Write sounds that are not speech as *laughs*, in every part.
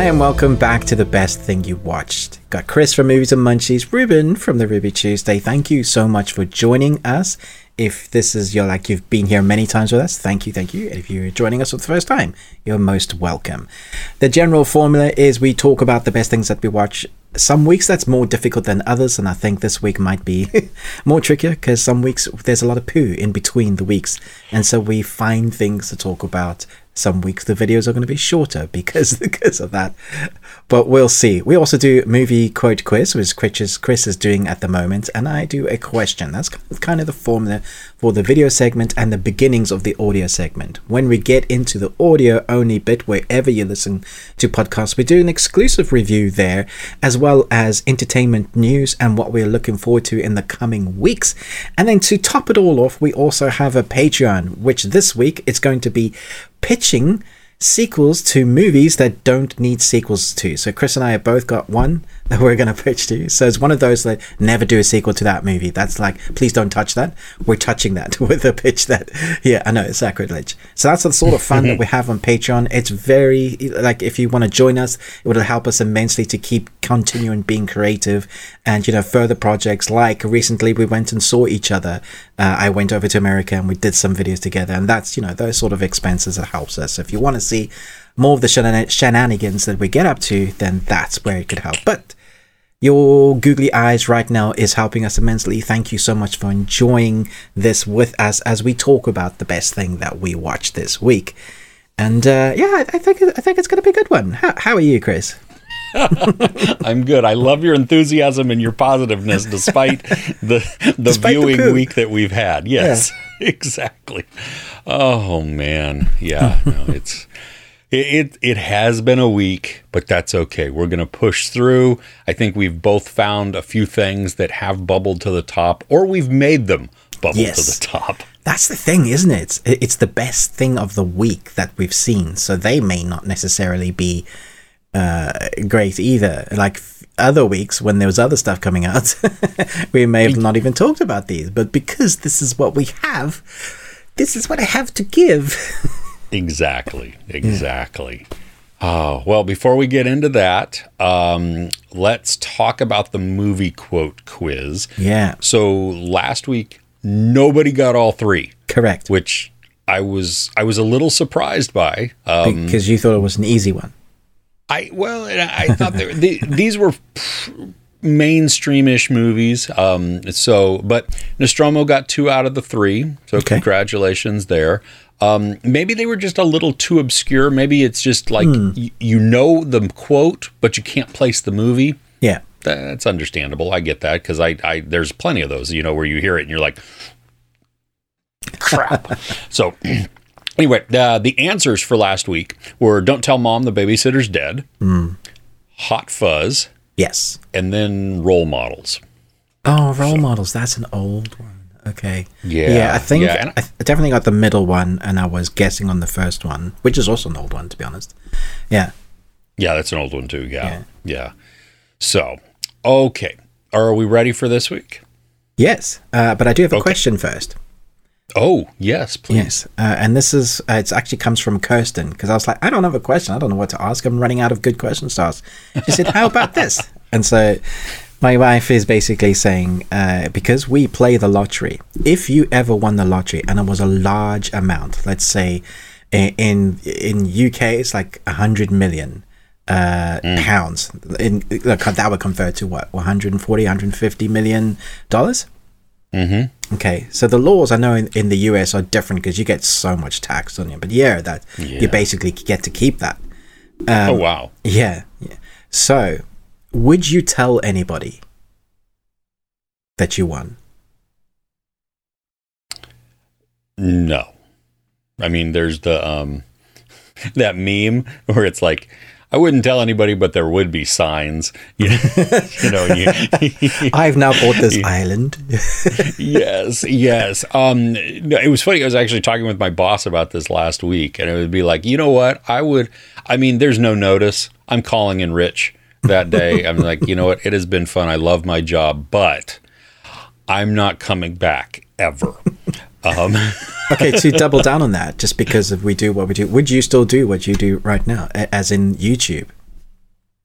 Hey, and welcome back to the best thing you watched. Got Chris from Movies and Munchies, Ruben from the Ruby Tuesday. Thank you so much for joining us. If this is your like you've been here many times with us, thank you, thank you. And if you're joining us for the first time, you're most welcome. The general formula is we talk about the best things that we watch. Some weeks that's more difficult than others, and I think this week might be *laughs* more trickier because some weeks there's a lot of poo in between the weeks, and so we find things to talk about some weeks the videos are going to be shorter because *laughs* because of that. But we'll see. We also do movie quote quiz, which Chris is, Chris is doing at the moment, and I do a question. That's kind of the formula for the video segment and the beginnings of the audio segment. When we get into the audio only bit, wherever you listen to podcasts, we do an exclusive review there, as well as entertainment news and what we're looking forward to in the coming weeks. And then to top it all off, we also have a Patreon, which this week it's going to be pitching sequels to movies that don't need sequels to. So Chris and I have both got one that we're going to pitch to. you. So it's one of those that never do a sequel to that movie. That's like, please don't touch that. We're touching that *laughs* with a pitch that, yeah, I know it's sacrilege. So that's the sort of fun that we have on Patreon. It's very, like, if you want to join us, it will help us immensely to keep continuing being creative and, you know, further projects. Like recently we went and saw each other. Uh, I went over to America and we did some videos together. And that's, you know, those sort of expenses that helps us. So if you want to see more of the shenanigans that we get up to, then that's where it could help. But your googly eyes right now is helping us immensely. Thank you so much for enjoying this with us as we talk about the best thing that we watched this week. And uh, yeah, I think I think it's going to be a good one. How, how are you, Chris? *laughs* I'm good. I love your enthusiasm and your positiveness, despite *laughs* the the despite viewing the week that we've had. Yes, yeah. *laughs* exactly. Oh man, yeah. No, it's it, it, has been a week, but that's okay. We're going to push through. I think we've both found a few things that have bubbled to the top, or we've made them bubble yes. to the top. That's the thing, isn't it? It's the best thing of the week that we've seen. So they may not necessarily be uh, great either. Like other weeks when there was other stuff coming out, *laughs* we may have not even talked about these. But because this is what we have, this is what I have to give. *laughs* Exactly. Exactly. Yeah. Oh, well, before we get into that, um, let's talk about the movie quote quiz. Yeah. So last week, nobody got all three. Correct. Which I was I was a little surprised by um, because you thought it was an easy one. I well, I thought they, these were mainstreamish movies. Um, so, but Nostromo got two out of the three. So okay. congratulations there. Um, maybe they were just a little too obscure. Maybe it's just like hmm. y- you know the quote, but you can't place the movie. Yeah, that's understandable. I get that because I, I there's plenty of those. You know where you hear it and you're like, crap. *laughs* so. *clears throat* Anyway, uh, the answers for last week were "Don't tell mom the babysitter's dead," mm. "Hot Fuzz," yes, and then "Role Models." Oh, role so. models. That's an old one. Okay. Yeah. Yeah, I think yeah, I, I definitely got the middle one, and I was guessing on the first one, which is also an old one, to be honest. Yeah. Yeah, that's an old one too. Yeah. Yeah. yeah. So, okay. Are we ready for this week? Yes. Uh, but I do have a okay. question first. Oh, yes, please. Yes. Uh, and this is, uh, it actually comes from Kirsten because I was like, I don't have a question. I don't know what to ask. I'm running out of good questions to ask. She said, How about this? And so my wife is basically saying uh, because we play the lottery if you ever won the lottery and it was a large amount let's say in in uk it's like 100 million uh, mm. pounds in look, that would convert to what 140 150 million dollars mm-hmm. okay so the laws i know in, in the us are different because you get so much tax on you but yeah that yeah. you basically get to keep that um, oh wow yeah yeah so would you tell anybody that you won? No. I mean, there's the um *laughs* that meme where it's like I wouldn't tell anybody, but there would be signs. *laughs* You know, you know you, I've now bought this *laughs* island. yes, yes. Um, it was funny. I was actually talking with my boss about this last week, and it would be like, you know what? I would. I mean, there's no notice. I'm calling in rich that day. I'm like, you know what? It has been fun. I love my job, but I'm not coming back ever. Um. *laughs* okay, to double down on that, just because if we do what we do, would you still do what you do right now, as in YouTube?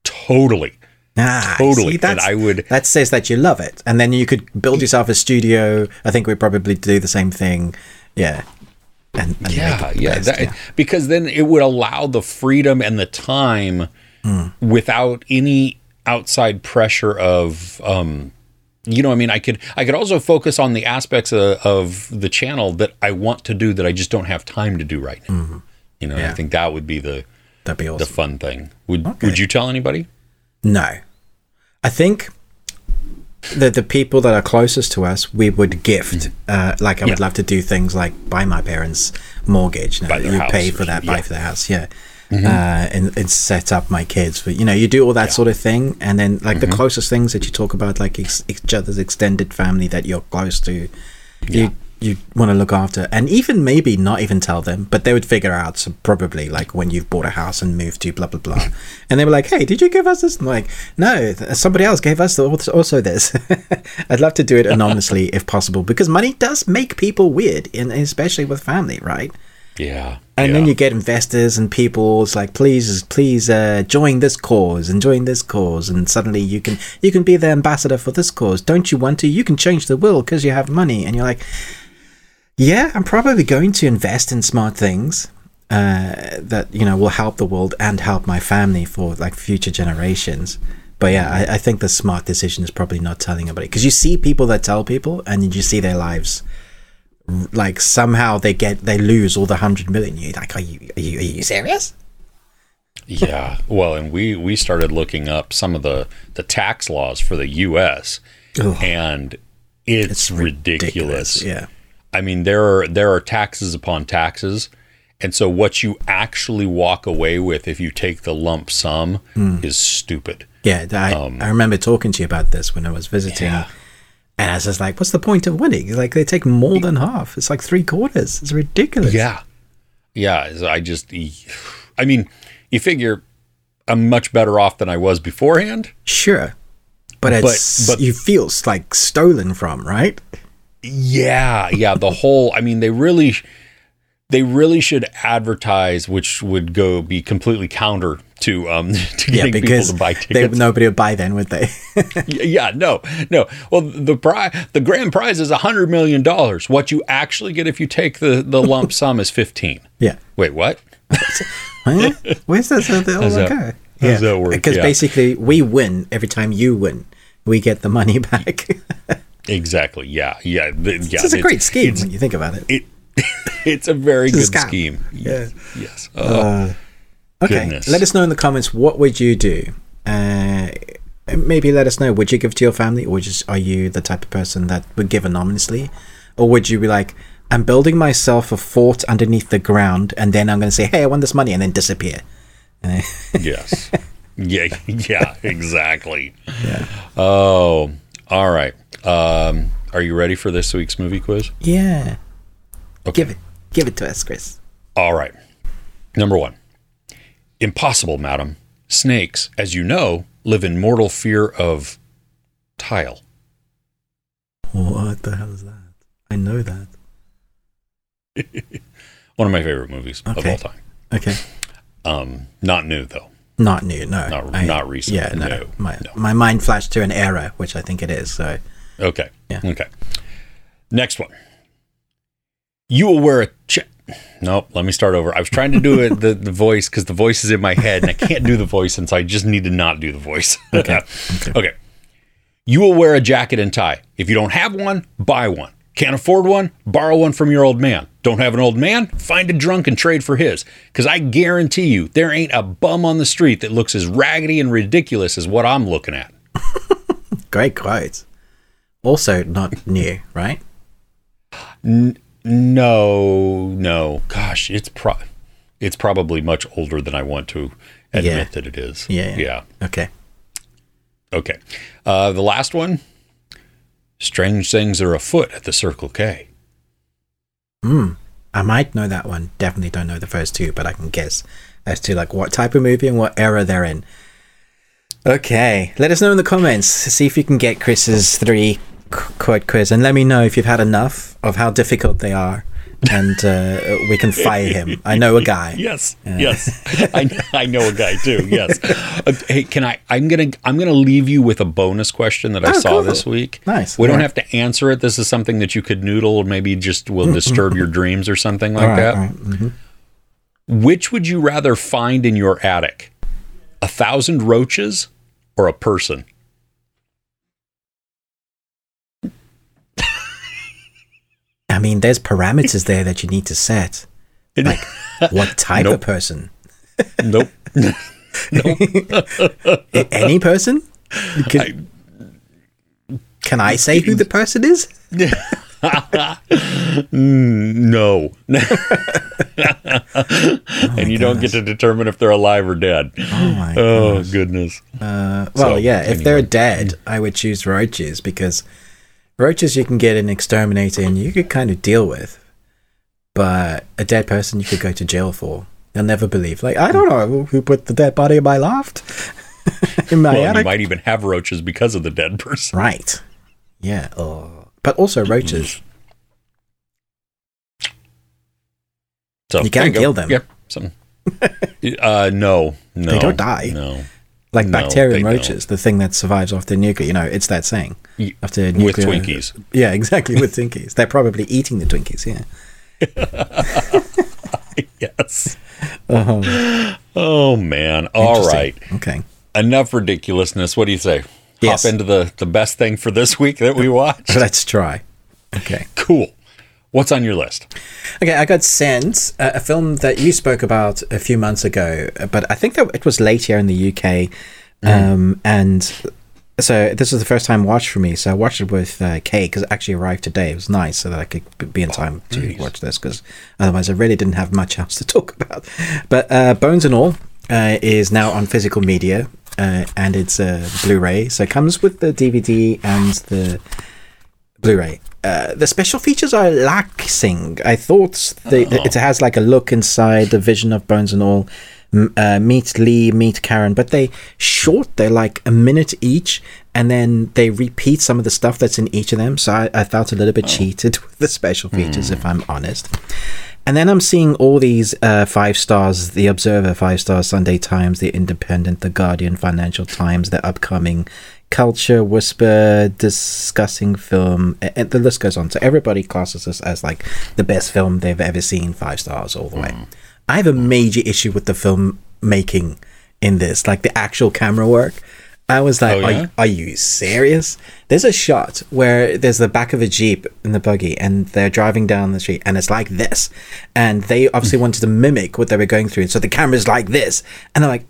totally. Ah, Totally. see, And I would- That says that you love it, and then you could build yourself a studio. I think we'd probably do the same thing. Yeah. And, and Yeah, yeah, best, that, because then it would allow the freedom and the time Hmm. without any outside pressure of um you know i mean i could i could also focus on the aspects of, of the channel that i want to do that i just don't have time to do right now you know. Yeah. i think that would be the That'd be the fun thing would Okay. would you tell anybody No. I think the the people that are closest to us, we would gift. Uh, like I would Mm-hmm. Love to do things like buy my parents' mortgage. You, know, Buy you house pay for that, something, buy yeah. for the house, yeah. Uh, and, and set up my kids. But you know, you do all that sort of thing, and then like Mm-hmm. the closest things that you talk about, like ex- each other's extended family that you're close to, you you want to look after, and even maybe not even tell them, but they would figure out so probably like when you've bought a house and moved to blah blah blah, *laughs* and they were like, "Hey, did you give us this?" And I'm like, no, th- somebody else gave us also this. *laughs* I'd love to do it anonymously if possible, because money does make people weird, and especially with family, right? Yeah And yeah. then you get investors and people. It's like, please, please, uh, join this cause and join this cause, and suddenly you can you can be the ambassador for this cause. Don't you want to? You can change the world because you have money, and you're like, yeah, I'm probably going to invest in smart things uh, that you know will help the world and help my family for like future generations. But yeah, I, I think the smart decision is probably not telling anybody because you see people that tell people, and you see their lives like somehow they get they lose all the hundred million. You're like, are you are you, are you serious? Yeah. Well, and we we started looking up some of the the tax laws for the U.S. Ugh. and it's, ridiculous. Yeah. I mean, there are there are taxes upon taxes, and so what you actually walk away with if you take the lump sum Hmm. is stupid. Yeah, I, I remember talking to you about this when I was visiting, Um, Yeah. And I was just like, "What's the point of winning? Like they take more than half. It's like three quarters. It's ridiculous." Yeah. Yeah. I just, I mean, you figure I'm much better off than I was beforehand. sure, but it's but- you feel like stolen from, right? Yeah, yeah. The whole, I mean, they really, they really should advertise, which would go be completely counter to um *laughs* to Yeah, getting people because to buy they, nobody would buy then, would they? *laughs* yeah, no, no. Well, the prize, the grand prize is a hundred million dollars. What you actually get if you take the the lump *laughs* sum is fifteen. yeah. Wait, what? Huh? Where's that? How's that- go? how does that work? Because Yeah. basically, we win every time you win. We get the money back. Exactly. Yeah, yeah, th- yeah. It's a it's- great scheme when you think about it. it, it's a very a good scheme. Yeah. Yes. Oh, Okay, Goodness. let us know in the comments what would you do. Uh, maybe let us know. Would you give to your family, or just are you the type of person that would give anonymously, or would you be like, I'm building myself a fort underneath the ground, and then I'm going to say, Hey, I want this money, and then disappear. *laughs* Yes. Yeah. *laughs* Yeah. Exactly. Oh. All right. Um, are you ready for this week's movie quiz? yeah, Okay. give it, give it to us, Chris. All right. Number one. Impossible, madam. Snakes, as you know, live in mortal fear of tile. What the hell is that? I know that. *laughs* One of my favorite movies of all time. Okay, Um, not new though. not new, no, Not- I- not recent, Yeah, no, no, my no. my mind flashed to an era, which I think it is. So Okay. Yeah. Okay. Next one. You will wear a check. Nope. Let me start over. I was trying to do it the, the voice because the voice is in my head and I can't do the voice, and so I just need to not do the voice. *laughs* Okay. okay. You will wear a jacket and tie. If you don't have one, buy one. Can't afford one? Borrow one from your old man. Don't have an old man? Find a drunk and trade for his. Because I guarantee you, there ain't a bum on the street that looks as raggedy and ridiculous as what I'm looking at. *laughs* great quotes. Also not new, right? No, no. Gosh, it's pro it's probably much older than I want to admit Yeah. that it is. Yeah. Yeah. Okay. Okay. Uh, the last one. Strange things are afoot at the Circle K. Hmm. I might know that one. Definitely don't know the first two, but I can guess as to like what type of movie and what era they're in. Okay, let us know in the comments. See if you can get Chris's three quote quiz, and let me know if you've had enough of how difficult they are. and uh, we can fire him. I know a guy. *laughs* Yes, uh. yes, *laughs* I, I know a guy too. Yes. Uh, hey, can I? I'm gonna I'm gonna leave you with a bonus question that I oh, saw cool. this week. Nice. We don't have to answer it. This is something that you could noodle, or maybe just will disturb your dreams or something like right, that. Right. Mm-hmm. Which would you rather find in your attic? A thousand roaches or a person? I mean, there's parameters there that you need to set. *laughs* Like, what type nope. of person? nope. *laughs* nope. Any person? Can I, can I say who the person is? *laughs* no. oh and you don't get to determine if they're alive or dead. Oh my Oh goodness. Uh, well, so, yeah, if they're dead, I would choose roaches because roaches you can get an exterminator and you could kind of deal with. But a dead person you could go to jail for. They'll never believe. Like, I don't know who put the dead body in my loft. *laughs* in my well, attic. You might even have roaches because of the dead person. Right. Yeah. Oh. But also roaches. So you can't kill them. Yep. Some. *laughs* uh, no, no. They don't die. No. Like no, bacterium roaches, don't. the thing that survives off the nuclear. You know, it's that saying. After nuclear, with Twinkies. Yeah, exactly. With Twinkies, they're probably eating the Twinkies. Yeah. yes. Uh-huh. Oh man! All right. Okay. Enough ridiculousness. What do you say? Yes. Hop into the the best thing for this week that we watched. Let's try. Okay. Cool. What's on your list? Okay, I got sent uh, a film that you spoke about a few months ago, but I think that it was late here in the UK. Mm. Um, and so this was the first time watch for me. So I watched it with uh, Kay because it actually arrived today. It was nice so that I could be in time to nice. watch this because otherwise I really didn't have much else *laughs* to talk about. But uh, Bones and All uh, is now on physical media uh, and it's a Blu-ray. So it comes with the DVD and the Blu-ray. Uh, the special features are lacking. I thought they, oh. it has like a look inside the vision of Bones and all. Uh, meet Lee, meet Maren, but they short. They're like a minute each, and then they repeat some of the stuff that's in each of them. So I, I felt a little bit oh. cheated *laughs* with the special features, mm. if I'm honest. And then I'm seeing all these uh, five stars: The Observer, five stars; Sunday Times, The Independent, The Guardian, Financial Times, the upcoming culture whisper discussing film and the list goes on so everybody classes this as like the best film they've ever seen five stars all the way mm. I have a major issue with the film making in this like the actual camera work i was like oh, yeah? are, are you serious there's a shot where there's the back of a jeep in the buggy and they're driving down the street and it's like this and they obviously wanted to mimic what they were going through And so the camera's like this and I'm like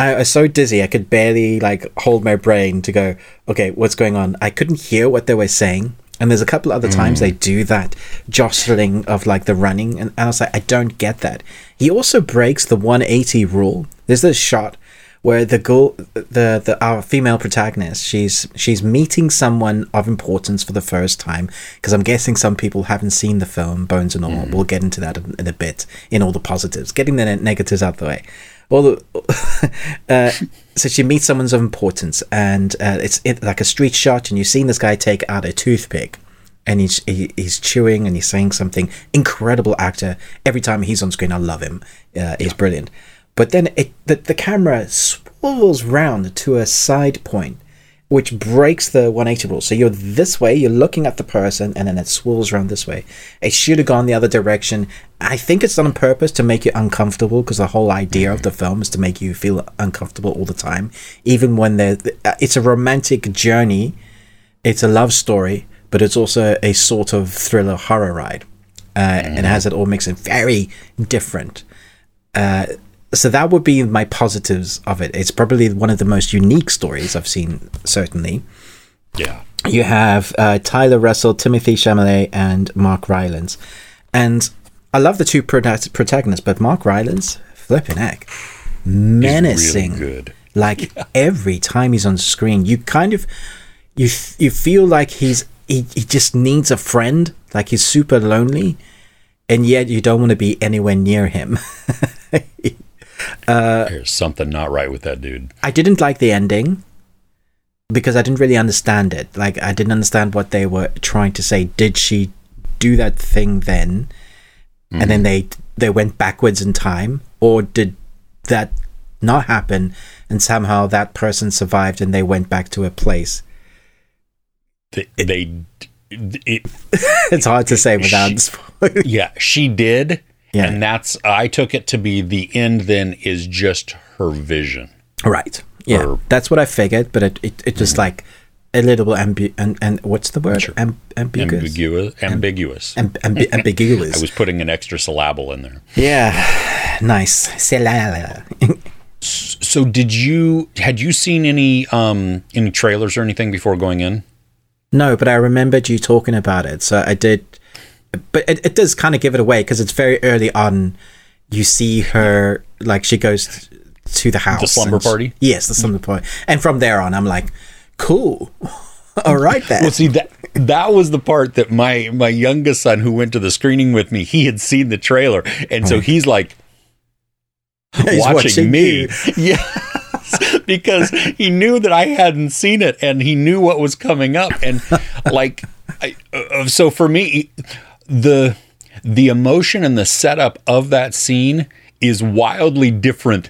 I was so dizzy I could barely like hold my brain to go, okay, what's going on? I couldn't hear what they were saying. And there's a couple other times mm. they do that jostling of like the running, and I was like, I don't get that. He also breaks the 180 rule. There's this shot where the girl, the the our female protagonist, she's she's meeting someone of importance for the first time. Because I'm guessing some people haven't seen the film Bones and All. Mm. We'll get into that in, in, a bit in all the positives, getting the negatives out the way well, *laughs* uh, so she meets someone of importance, and uh, it's it, like a street shot, and you've seen this guy take out a toothpick, and he's he, he's chewing and he's saying something. Incredible actor. Every time he's on screen, I love him. Uh, he's yeah. brilliant. But then it the, the camera swivels round to a side point, which breaks the 180 rule. So you're this way, you're looking at the person, and then it swirls around this way. It should have gone the other direction. I think it's done on purpose to make you uncomfortable because the whole idea of the film is to make you feel uncomfortable all the time, even when there. It's a romantic journey, it's a love story, but it's also a sort of thriller horror ride, uh, mm. and it has it all mixed in very different. Uh, so that would be my positives of it. It's probably one of the most unique stories I've seen, certainly. Yeah. You have uh, Taylor Russell, Timothée Chalamet, and Mark Rylance. And I love the two protagonists, but Mark Rylance, flipping heck, menacing. Really good. Like *laughs* yeah. every time he's on screen, you kind of you you feel like he's he, he just needs a friend, like he's super lonely, and yet you don't want to be anywhere near him. *laughs* Uh, There's something not right with that dude. I didn't like the ending because I didn't really understand it. Like I didn't understand what they were trying to say. Did she do that thing then, mm-hmm. and then they they went backwards in time, or did that not happen and somehow that person survived and they went back to a place? They, they it, *laughs* it's hard to say *laughs* without she, *laughs* yeah she did yeah. and that's i took it to be the end then is just her vision right yeah her, that's what i figured but it, it, it just mm-hmm. like a little bit ambi- and, and what's the word? Sure. Am- ambiguous. Ambiguous. Ambiguous. Am- amb- *laughs* ambiguous. I was putting an extra syllable in there. Yeah, *sighs* nice. Syllable. so, did you had you seen any um any trailers or anything before going in? No, but I remembered you talking about it, so I did. But it, it does kind of give it away because it's very early on. You see her like she goes to the house, the slumber party. Yes, the slumber party, and from there on, I'm like cool. *laughs* All right then. Well, see that that was the part that my my youngest son, who went to the screening with me, he had seen the trailer, and so he's like *laughs* he's watching, watching, me. *laughs* Yes, because he knew that I hadn't seen it, and he knew what was coming up, and like, I, uh, so for me, the the emotion and the setup of that scene is wildly different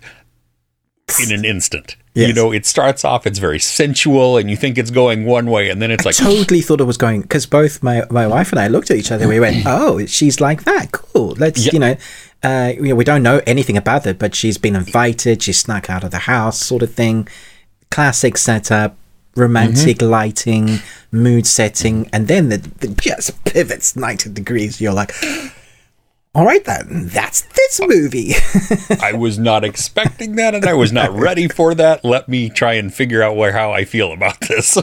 in an instant. Yes. You know, it starts off, it's very sensual, and you think it's going one way, and then it's I like. totally thought it was going, because both my, my wife and I looked at each other, we went, *clears throat* oh, she's like that. Cool. Let's, yep. you know, uh, you know, we don't know anything about it, but she's been invited, she snuck out of the house, sort of thing. Classic setup, romantic mm-hmm. lighting, mood setting, and then the, the just pivots 90 degrees. You're like, *gasps* all right then, that's this movie. *laughs* I was not expecting that and I was not ready for that. Let me try and figure out where how I feel about this.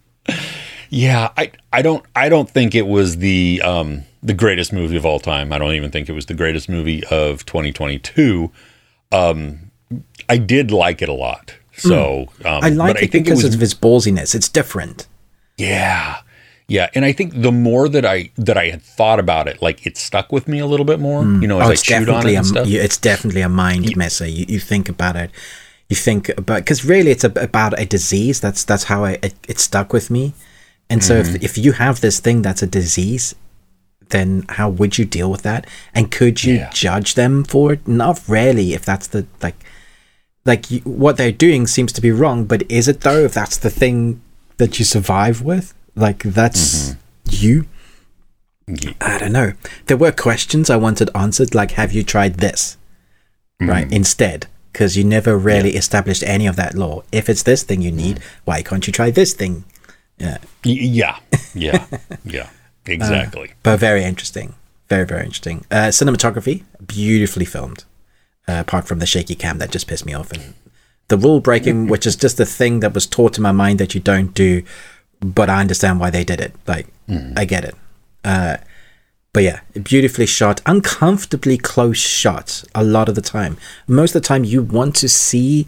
*laughs* yeah, I I don't I don't think it was the um the greatest movie of all time. I don't even think it was the greatest movie of 2022. Um I did like it a lot. So um, I like it I because it was, of its ballsiness. It's different. Yeah. Yeah, and I think the more that I that I had thought about it, like it stuck with me a little bit more. Mm. You know, as oh, I chewed on it. A, it's definitely a mind messer. You, you think about it, you think about because really it's a, about a disease. That's that's how I it, it stuck with me. And so mm-hmm. if if you have this thing that's a disease, then how would you deal with that? And could you yeah. judge them for it? Not really. If that's the like, like you, what they're doing seems to be wrong, but is it though? If that's the thing that you survive with? Like that's mm-hmm. you. Yeah. I don't know. There were questions I wanted answered, like "Have you tried this?" Mm-hmm. Right instead, because you never really yeah. established any of that law. If it's this thing you need, mm-hmm. why can't you try this thing? Yeah, yeah, yeah, *laughs* yeah. Exactly. Uh, but very interesting. Very very interesting. Uh, cinematography, beautifully filmed. Uh, apart from the shaky cam that just pissed me off and the rule breaking, *laughs* which is just the thing that was taught to my mind that you don't do but I understand why they did it. Like, mm. I get it. Uh, but yeah, beautifully shot, uncomfortably close shots a lot of the time. Most of the time, you want to see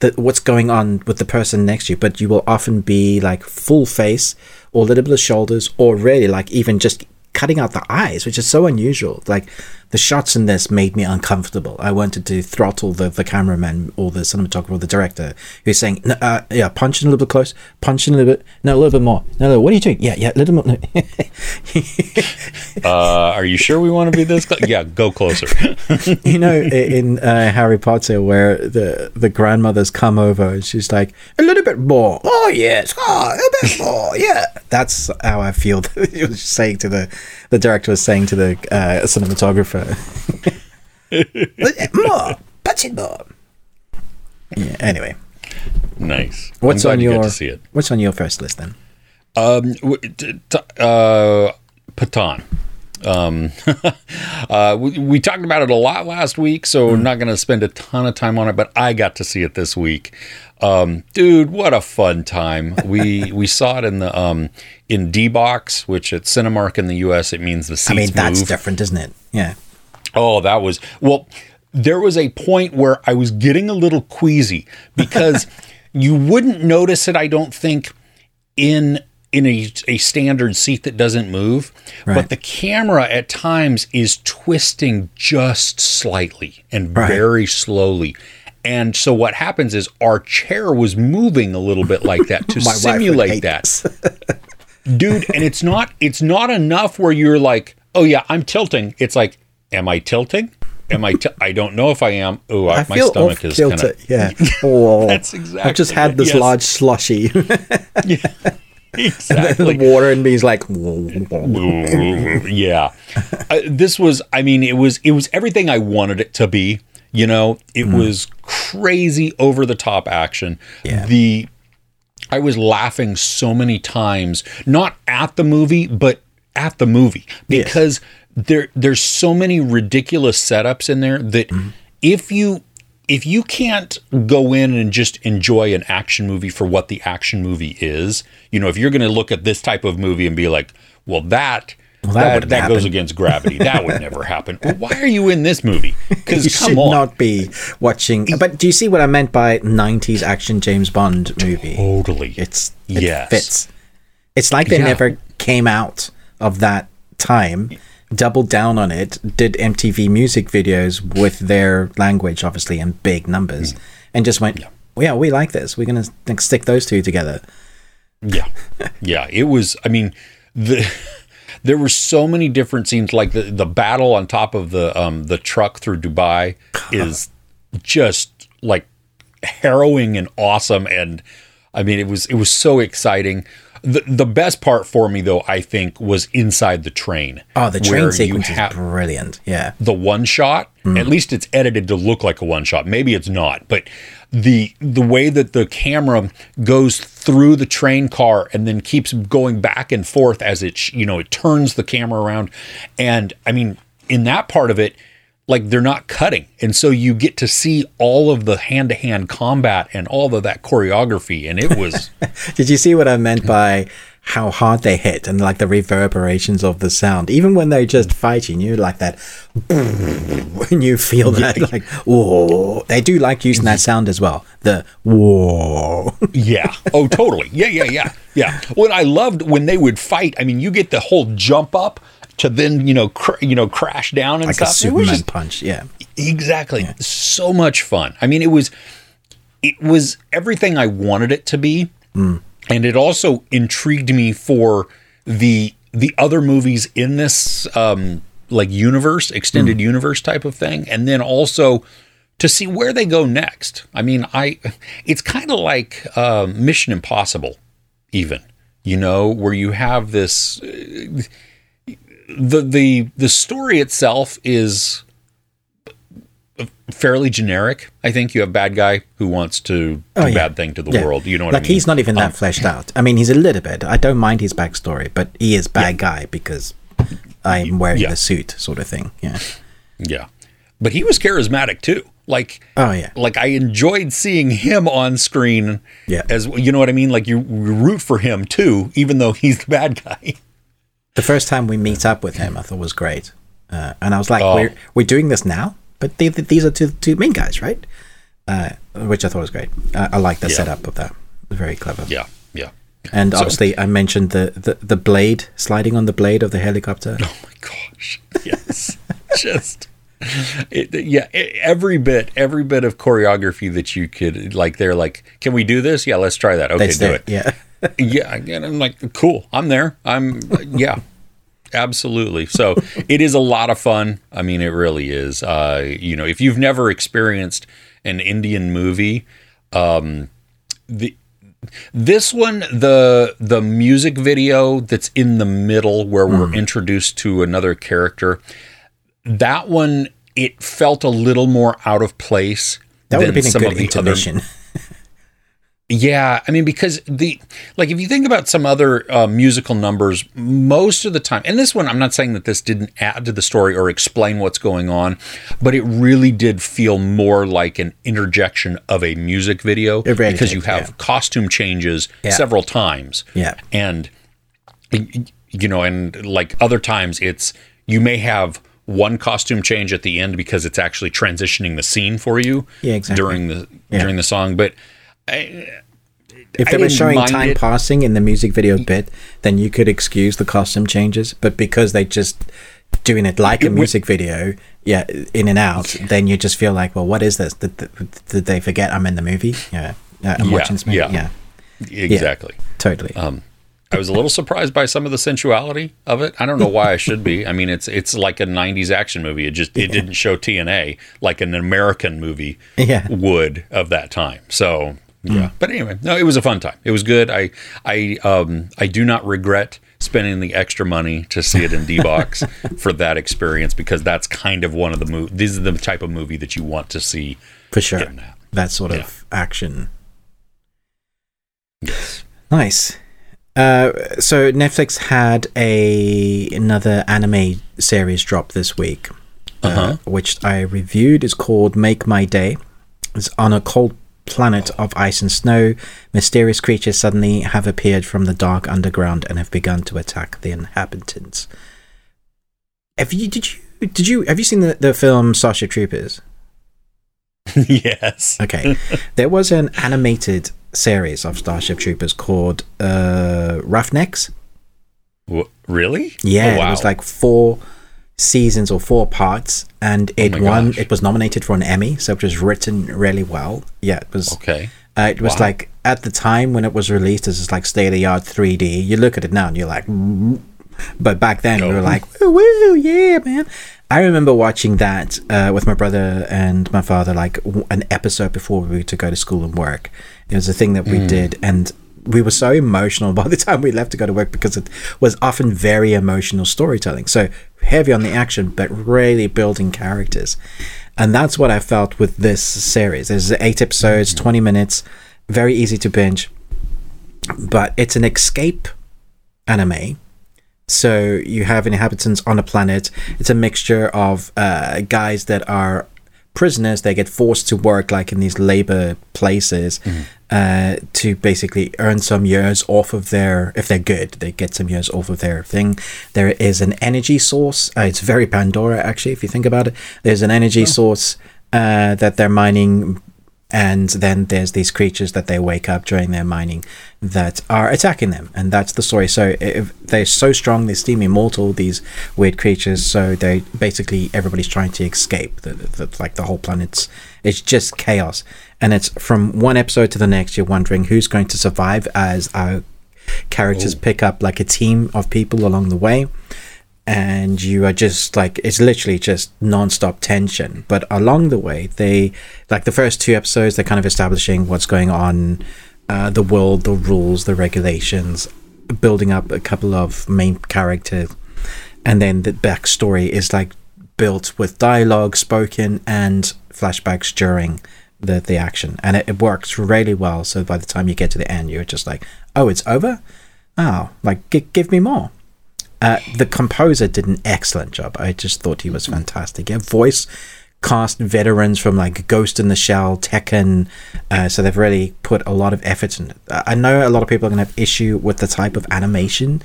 that what's going on with the person next to you, but you will often be like full face or a little bit of shoulders, or really like even just cutting out the eyes, which is so unusual. Like the shots in this made me uncomfortable. I wanted to throttle the, the cameraman or the cinematographer or the director who's saying, uh, yeah, punch in a little bit close, punch in a little bit, no, a little bit more. No, no, what are you doing? Yeah, yeah, a little more. *laughs* uh, are you sure we want to be this close? Yeah, go closer. *laughs* you know, *laughs* in uh, Harry Potter, where the, the grandmothers come over and she's like, a little bit more. Oh, yes. Oh, a bit more. Yeah. That's how I feel. was saying to the, the director was saying to the uh, cinematographer, *laughs* more, punch it more. Yeah. Anyway. Nice. What's on your you What's on your first list then? Um, uh, Pathaan. Um, *laughs* uh, we, we, talked about it a lot last week, so mm. we're not going to spend a ton of time on it. But I got to see it this week. Um, dude, what a fun time! We *laughs* we saw it in the um, in D box, which at Cinemark in the U.S. it means the seats. I mean, that's move. different, isn't it? Yeah. Oh, that was well. There was a point where I was getting a little queasy because *laughs* you wouldn't notice it. I don't think in in a, a standard seat that doesn't move, right. but the camera at times is twisting just slightly and right. very slowly. And so what happens is our chair was moving a little bit like that to *laughs* simulate that. *laughs* dude. And it's not it's not enough where you're like, oh yeah, I'm tilting. It's like, am I tilting? Am I? T- I don't know if I am. Oh, I my stomach is kind of. *laughs* Yeah. Oh, That's exactly. I just had this yes. large slushy. Yeah, exactly. the water and me's like. yeah. Uh, this was. I mean, it was. It was everything I wanted it to be. You know, it hmm. was crazy, over the top action. Yeah. The I was laughing so many times, not at the movie, but at the movie Yes. because there there's so many ridiculous setups in there that mm-hmm. if you if you can't go in and just enjoy an action movie for what the action movie is, you know, if you're going to look at this type of movie and be like, well, that that that, that, goes against gravity. That would never *laughs* happen. Well, why are you in this movie? *laughs* Because You should on, not be watching. But do you see what I meant by '90s action James Bond movie? totally. It's it Yes. fits. It's like they Yeah. never came out of that time, doubled down on it, did MTV music videos with their language, obviously, and big numbers, Mm. and just went, well, "Yeah, we like this. We're gonna stick those two together." Yeah. *laughs* Yeah. It was, I mean, the. There were so many different scenes, like the, the battle on top of the um, the truck through Dubai *laughs* is just like harrowing and awesome, and I mean it was it was so exciting. The the best part for me though, I think, was inside the train. Oh, the train sequence ha- is brilliant. Yeah, the one shot at least it's edited to look like a one shot maybe it's not but the the way that the camera goes through the train car and then keeps going back and forth as it you know it turns the camera around. And i mean in that part of it like they're not cutting. And so you get to see all of the hand-to-hand combat and all of that choreography and it was *laughs* Did you see what I meant by how hard they hit and like the reverberations of the sound? Even when they're just fighting, you like that *laughs* when you feel that like whoa. They do like using that sound as well. The whoa. *laughs* Yeah. Oh, totally. Yeah, yeah, yeah, yeah. What I loved when they would fight. I mean, you get the whole jump up to then you know cr- you know crash down and like a stuff. Was Superman just- punch. Yeah. exactly so much fun. I mean, it was it was everything I wanted it to be, mm. And it also intrigued me for the the other movies in this um, like universe, extended universe type of thing, and then also to see where they go next. I mean, I it's kind of like uh, Mission Impossible, even you know, where you have this. uh, the the the story itself is fairly generic. I think you have bad guy who wants to do Oh, yeah. bad thing to the Yeah. world. You know what like I mean? Um, he's not even that fleshed out. I mean, he's a little bit. I don't mind his backstory, but he is bad guy because I'm wearing Yeah. the suit, sort of thing. Yeah. Yeah, but he was charismatic too. Like Oh yeah. like I enjoyed seeing him on screen. Yeah. as you know what I mean. Like you, you root for him too, even though he's the *laughs* bad guy. The first time we meet up with him, I thought was great, uh, and I was like, Oh. "We're we're doing this now." But they, these are two two main guys, right? Uh, which I thought was great. Uh, I like the Yeah. setup of that. Very clever. Yeah, yeah. And So- obviously, I mentioned the, the the blade sliding on the blade of the helicopter. Oh my gosh! Yes, *laughs* just it, yeah. e- Every bit, every bit of choreography that you could like. They're like, "Can we do this? Yeah, let's try that. Okay, do do it." Yeah. *laughs* yeah and i'm like cool i'm there i'm yeah absolutely so *laughs* it is a lot of fun i mean it really is uh you know if you've never experienced an indian movie um the this one the the music video that's in the middle where we're Hmm. introduced to another character that one it felt a little more out of place That would have than been a some good of the other intermission. Yeah, I mean because the like if you think about some other uh, musical numbers, most of the time, and this one I'm not saying that this didn't add to the story or explain what's going on, but it really did feel more like an interjection of a music video really because did, you have yeah. costume changes Yeah. several times. Yeah. and you know, and like other times, it's you may have one costume change at the end because it's actually transitioning the scene for you Yeah, exactly. during the Yeah. during the song, but. If they were showing time it. passing in the music video bit, then you could excuse the costume changes. But because they just doing it like a music video, yeah, in and out, then you just feel like, well, what is this? Did, did, did they forget I'm in the movie? Yeah, uh, I'm Yeah, watching this movie. yeah. Yeah, Exactly. totally. Um, I was a little surprised by some of the sensuality of it. I don't know why I should be. I mean, it's it's like a '90s action movie. It just it didn't show TNA like an American movie Yeah. would of that time. So yeah. But anyway, no, it was a fun time. It was good. I I um I do not regret spending the extra money to see it in *laughs* D box for that experience because that's kind of one of the mov This is the type of movie that you want to see For sure. that. That sort Yeah. of action. Yes. Nice. Uh, so Netflix had a another anime series drop this week, uh, Uh-huh. which I reviewed. is called Make My Day. It's on a cold planet of ice and snow. Mysterious creatures suddenly have appeared from the dark underground and have begun to attack the inhabitants. Have you? Did you? Did you? Have you seen the, the film Starship Troopers? *laughs* yes. Okay. *laughs* there was an animated series of Starship Troopers called uh, Roughnecks. W- really? Yeah, Oh, wow. it was like four seasons or four parts, and it my won. gosh. It was nominated for an Emmy, so it was written really well. Yeah, it was. okay. Uh, it was Wow. like at the time when it was released, this is like state of the art 3D. You look at it now and you're like, "Mm." but back then we Oh. were like, woo, woo, yeah, man. I remember watching that uh, with my brother and my father, like w- an episode before we were to go to school and work. It was a thing that we Mm. did, and we were so emotional *laughs* by the time we left to go to work because it was often very emotional storytelling. So heavy on the action, but really building characters. And that's what I felt with this series. There's eight episodes, 20 minutes, very easy to binge, but it's an escape anime. So you have inhabitants on a planet. It's a mixture of uh, guys that are prisoners. They get forced to work like in these labor places uh, to basically earn some years off of their. If they're good, they get some years off of their thing. There is an energy source. Uh, it's very Pandora actually, if you think about it. There's an energy source uh, that they're mining and then there's these creatures that they wake up during their mining that are attacking them. And that's the story. So if they're so strong they seem immortal these weird creatures. So they basically everybody's trying to escape the, the, like the whole planet's it's just chaos. And it's from one episode to the next you're wondering who's going to survive as our characters oh. pick up like a team of people along the way and you are just like it's literally just non-stop tension. But along the way they like the first two episodes they're kind of establishing what's going on uh, the world the rules the regulations building up a couple of main characters and then the backstory is like built with dialogue spoken and flashbacks during the the action. And it, it works really well. So by the time you get to the end you're just like oh it's over? Oh like g- give me more uh, the composer did an excellent job. I just thought he was fantastic. Yeah, voice cast veterans from like Ghost in the Shell, Tekken, uh, so they've really put a lot of effort in it. I know a lot of people are going to have issue with the type of animation.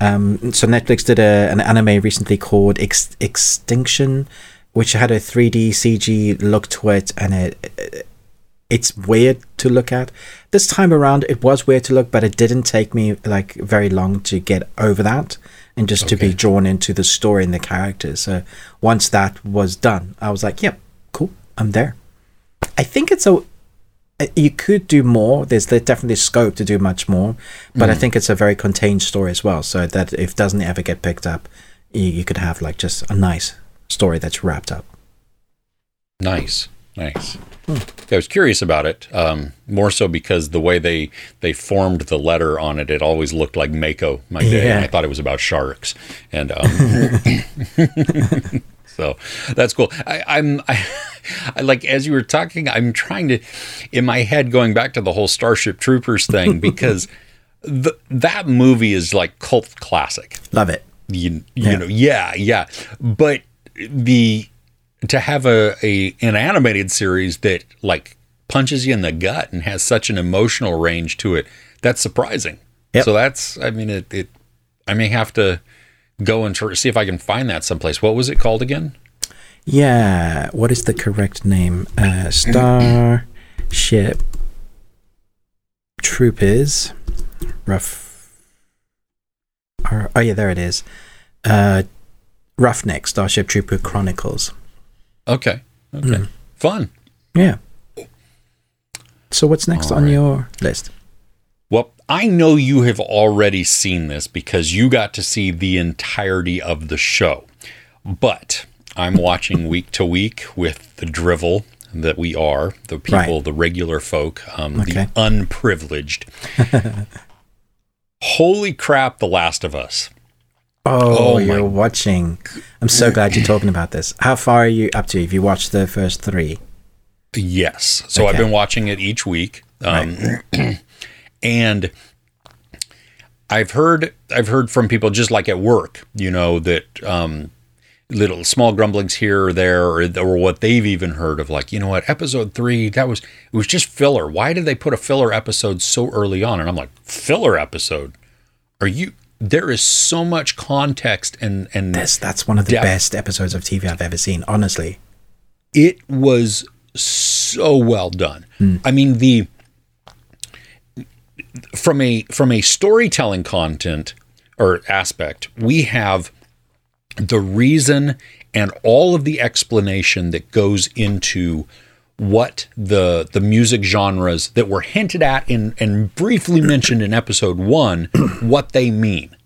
Um, so Netflix did a, an anime recently called Ex- Exception, which had a 3D CG look to it, and it it's weird to look at. This time around, it was weird to look, but it didn't take me like very long to get over that and just to be drawn into the story and the characters. So once that was done, I was like, "Yep, cool, I'm there." I think it's a uh, you could do more. There's there's definitely scope to do much more, but I think it's a very contained story as well. So that if doesn't ever get picked up, you, you could have like just a nice story that's wrapped up. Nice, nice. I was curious about it, um, more so because the way they they formed the letter on it, it always looked like Mako my day. Yeah. And I thought it was about sharks, and um, *laughs* so that's cool. I, I'm I, I like as you were talking, I'm trying to in my head going back to the whole Starship Troopers thing *laughs* because the, that movie is like cult classic Love it. you, you Yeah. know yeah yeah but the to have a, a an animated series that like punches you in the gut and has such an emotional range to it that's surprising Yep. so that's i mean it, it i may have to go and try, see if i can find that someplace what was it called again Yeah, what is the correct name? Uh, Starship Troopers. Rough. Oh yeah, there it is. Uh, Roughneck Starship Trooper Chronicles. Okay okay Hmm. fun Yeah. So what's next All on right. your list? Well, I know you have already seen this because you got to see the entirety of the show. But I'm watching *laughs* week to week with the drivel that we are, the people, right. the regular folk, um, okay. the unprivileged. *laughs* Holy crap, The Last of Us. Oh, oh you're watching. I'm so glad you're talking about this. How far are you up to? Have you watched the first three? Yes. So okay. I've been watching it each week. Um, right. *clears throat* and I've heard I've heard from people just like at work, you know, that um, little small grumblings here or there, or, or what they've even heard of, like, you know what, episode three that was it was just filler. Why did they put a filler episode so early on? And I'm like, filler episode? Are you? There is so much context and and this, that's one of the depth. best episodes of TV I've ever seen. Honestly, it was so well done. Mm. I mean the from a from a storytelling content or aspect, we have the reason and all of the explanation that goes into what the the music genres that were hinted at in and briefly mentioned in episode one, *clears throat* what they mean,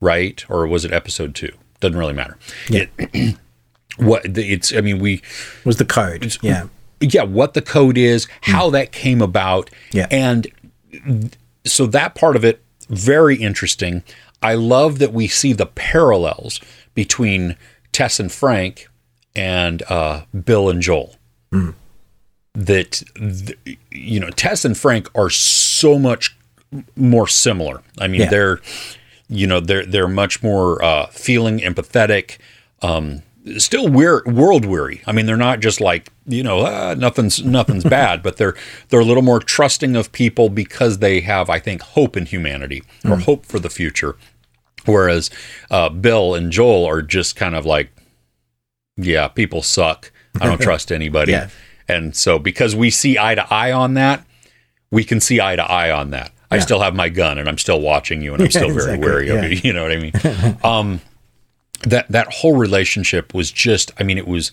right? Or was it episode two? Doesn't really matter. Yeah. It, *clears throat* what it's I mean we was the code. Yeah. Yeah, what the code is, how mm. that came about. Yeah. And so that part of it very interesting. I love that we see the parallels between Tess and Frank and uh, Bill and Joel. Mm. That th- you know, Tess and Frank are so much more similar. I mean, yeah. they're you know they're they're much more uh, feeling empathetic. Um, still world weary. I mean, they're not just like you know ah, nothing's nothing's *laughs* bad, but they're they're a little more trusting of people because they have, I think, hope in humanity or mm. hope for the future. Whereas uh, Bill and Joel are just kind of like, yeah, people suck. I don't *laughs* trust anybody. yeah. And so because we see eye to eye on that, we can see eye to eye on that. Yeah. I still have my gun and I'm still watching you and I'm *laughs* still very exactly. wary yeah. of you. *laughs* You know what I mean? *laughs* um, that that whole relationship was just. I mean, it was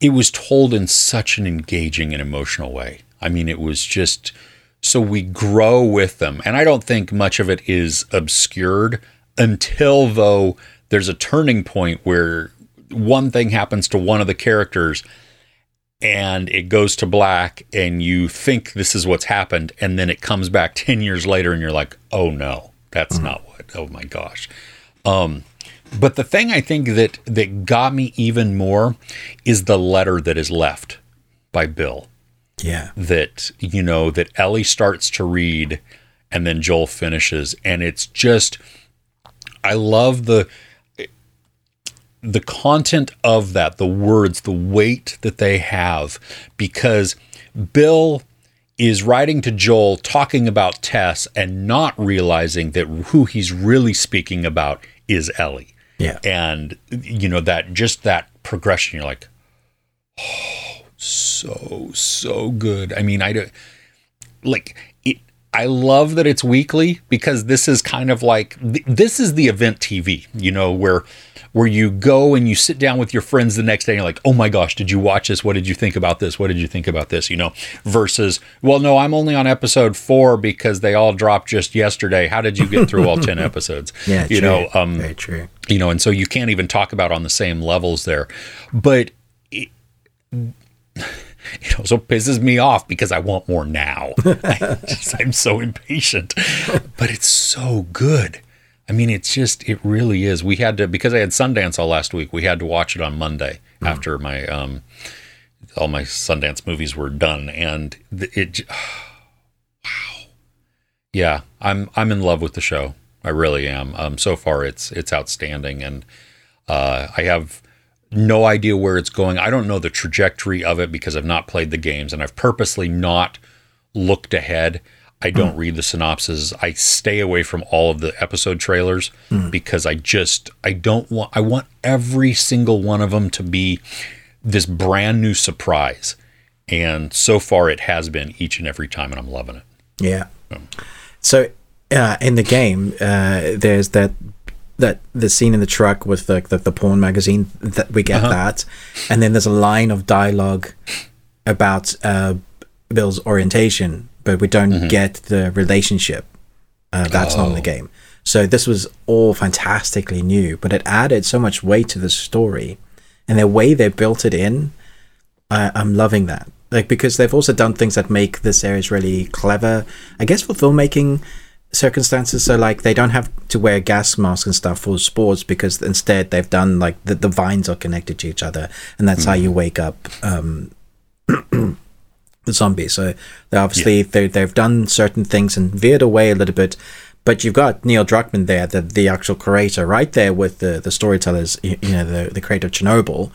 it was told in such an engaging and emotional way. I mean, it was just so we grow with them, and I don't think much of it is obscured until though there's a turning point where one thing happens to one of the characters and it goes to black and you think this is what's happened and then it comes back *laughs* 10 years later and you're like oh no that's mm-hmm. not what oh my gosh. Um, but the thing i think that that got me even more is the letter that is left by bill. Yeah. That you know that ellie starts to read and then joel finishes and it's just I love the the content of that, the words, the weight that they have, because Bill is writing to Joel talking about Tess and not realizing that who he's really speaking about is Ellie. Yeah. And, you know, that just that progression, you're like, oh, so, so good. I mean, I don't like I love that it's weekly because this is kind of like this is the event TV, you know, where where you go and you sit down with your friends the next day and you're like, "Oh my gosh, did you watch this? What did you think about this? What did you think about this?" you know, versus, "Well, no, I'm only on episode 4 because they all dropped just yesterday. How did you get through all 10 *laughs* episodes?" Yeah, you true. know, um very true. You know, and so you can't even talk about on the same levels there. But it, *sighs* it also pisses me off because I want more now. *laughs* I I'm so impatient, *laughs* but it's so good. I mean, it's just, it really is. We had to, because I had Sundance all last week, we had to watch it on Monday mm. after my, um, all my Sundance movies were done. And it, *sighs* wow. Yeah, I'm, I'm in love with the show. I really am. Um, so far it's, it's outstanding. And, uh, I have, no idea where it's going. I don't know the trajectory of it because I've not played the games and I've purposely not looked ahead. I don't mm. read the synopses. I stay away from all of the episode trailers mm. because I just I don't want I want every single one of them to be this brand new surprise. And so far it has been each and every time and I'm loving it. Yeah. So uh, in the game, uh, there's that that the scene in the truck with the the, the porn magazine that we get uh-huh. that, and then there's a line of dialogue about uh, Bill's orientation, but we don't mm-hmm. get the relationship. Uh, that's oh. not in the oh. game. So this was all fantastically new, but it added so much weight to the story, and the way they built it in, I, I'm loving that. Like because they've also done things that make the series really clever. I guess for filmmaking circumstances. So like they don't have to wear gas masks and stuff for spores because instead they've done like the, the vines are connected to each other, and that's mm. how you mm-hmm. wake up. Um, *clears throat* the zombie. So they obviously yeah. they they've done certain things and veered away a little bit. But you've got Neil Druckmann there, the the actual creator, right there with the the storytellers. You, know, the the creator of Chernobyl.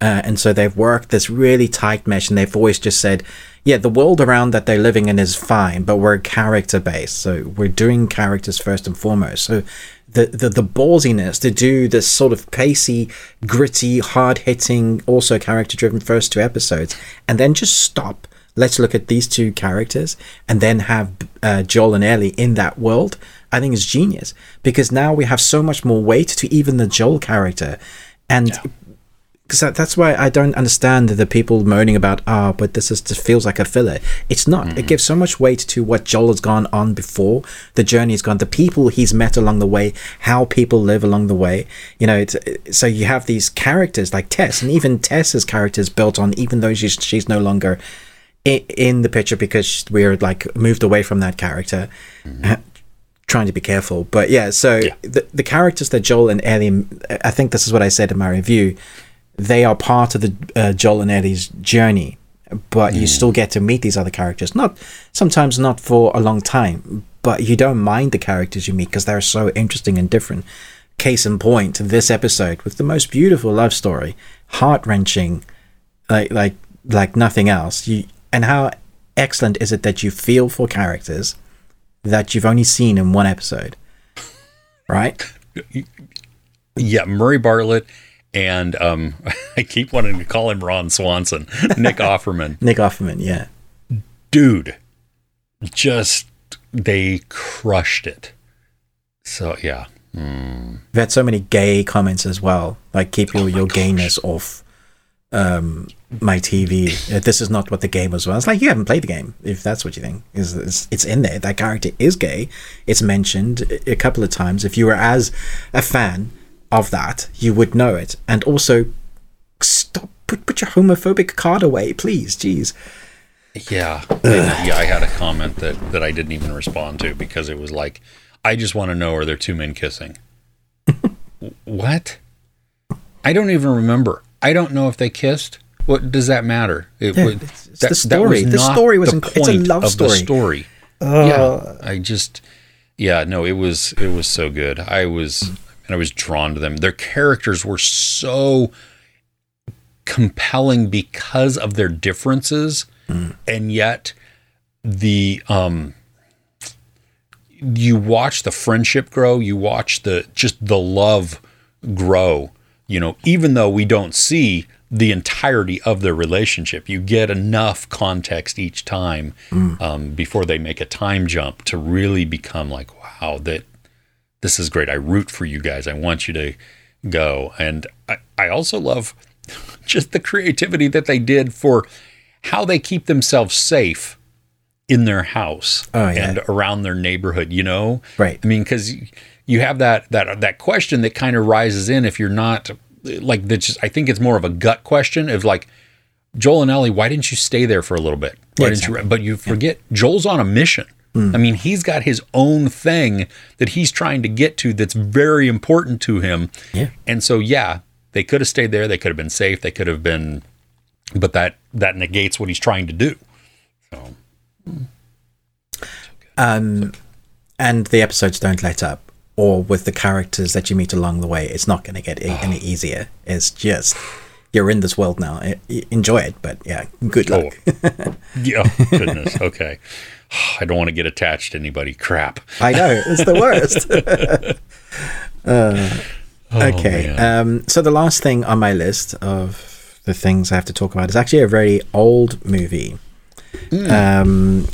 Uh, and so they've worked this really tight mesh, and they've always just said, yeah, the world around that they're living in is fine, but we're character based. So we're doing characters first and foremost. So the, the, the ballsiness to do this sort of pacey, gritty, hard hitting, also character driven first two episodes, and then just stop let's look at these two characters and then have uh, Joel and Ellie in that world, I think is genius because now we have so much more weight to even the Joel character. And because yeah. that's why I don't understand the people moaning about, ah, oh, but this is just feels like a filler. It's not. Mm-hmm. It gives so much weight to what Joel has gone on before. The journey has gone, the people he's met along the way, how people live along the way. You know, it's, so you have these characters like Tess, and even Tess's character is built on, even though she's she's no longer in the picture because we're like moved away from that character. Mm-hmm. Trying to be careful, but yeah. So yeah. the the characters that Joel and Ellie, I think this is what I said in my review. They are part of the uh, Joel and Ellie's journey, but mm. you still get to meet these other characters. Not sometimes not for a long time, but you don't mind the characters you meet because they're so interesting and different. Case in point, this episode with the most beautiful love story, heart wrenching, like like like nothing else. You and how excellent is it that you feel for characters that you've only seen in one episode, right? Yeah, Murray Bartlett and um, *laughs* I keep wanting to call him Ron Swanson, Nick *laughs* Offerman. Nick Offerman, yeah, dude, just they crushed it. So yeah. Mm. We've had so many gay comments as well, like keep your, oh your gayness off um, my TV. Uh, this is not what the game was. I was like, you haven't played the game, if that's what you think. Is it's, it's in there. That character is gay. It's mentioned a couple of times. If you were as a fan of that, you would know it. And also, stop put put your homophobic card away, please. Jeez. Yeah, yeah. I had a comment that that I didn't even respond to because it was like, I just want to know are there two men kissing? *laughs* what? I don't even remember. I don't know if they kissed. What does that matter? It, yeah, it's, it's that, the story. the story was the inc- it's a love story. The story. Uh, yeah, I just yeah no, it was it was so good. I was and I was drawn to them. Their characters were so compelling because of their differences, mm. and yet the um you watch the friendship grow. You watch the just the love grow. You know, even though we don't see the entirety of their relationship. You get enough context each time mm. um, before they make a time jump to really become like, wow, that this is great. I root for you guys. I want you to go. And I, I also love *laughs* just the creativity that they did for how they keep themselves safe in their house oh, yeah. and around their neighborhood, you know? Right. I mean, because you have that that that question that kind of rises in if you're not like that's just I think it's more of a gut question of like Joel and Ellie, why didn't you stay there for a little bit? Why yeah, didn't you? But you forget yeah. Joel's on a mission. Mm. I mean, he's got his own thing that he's trying to get to that's very important to him. Yeah. And so, yeah, they could have stayed there. They could have been safe. They could have been, but that that negates what he's trying to do. So. Um, and the episodes don't let up or with the characters that you meet along the way, it's not going to get any easier. It's just you're in this world now. Enjoy it, but yeah, good luck. Oh. yeah, *laughs* goodness. Okay, *sighs* I don't want to get attached to anybody. Crap. I know it's the worst. *laughs* uh, oh, okay, um, so the last thing on my list of the things I have to talk about is actually a very old movie. Mm. Um,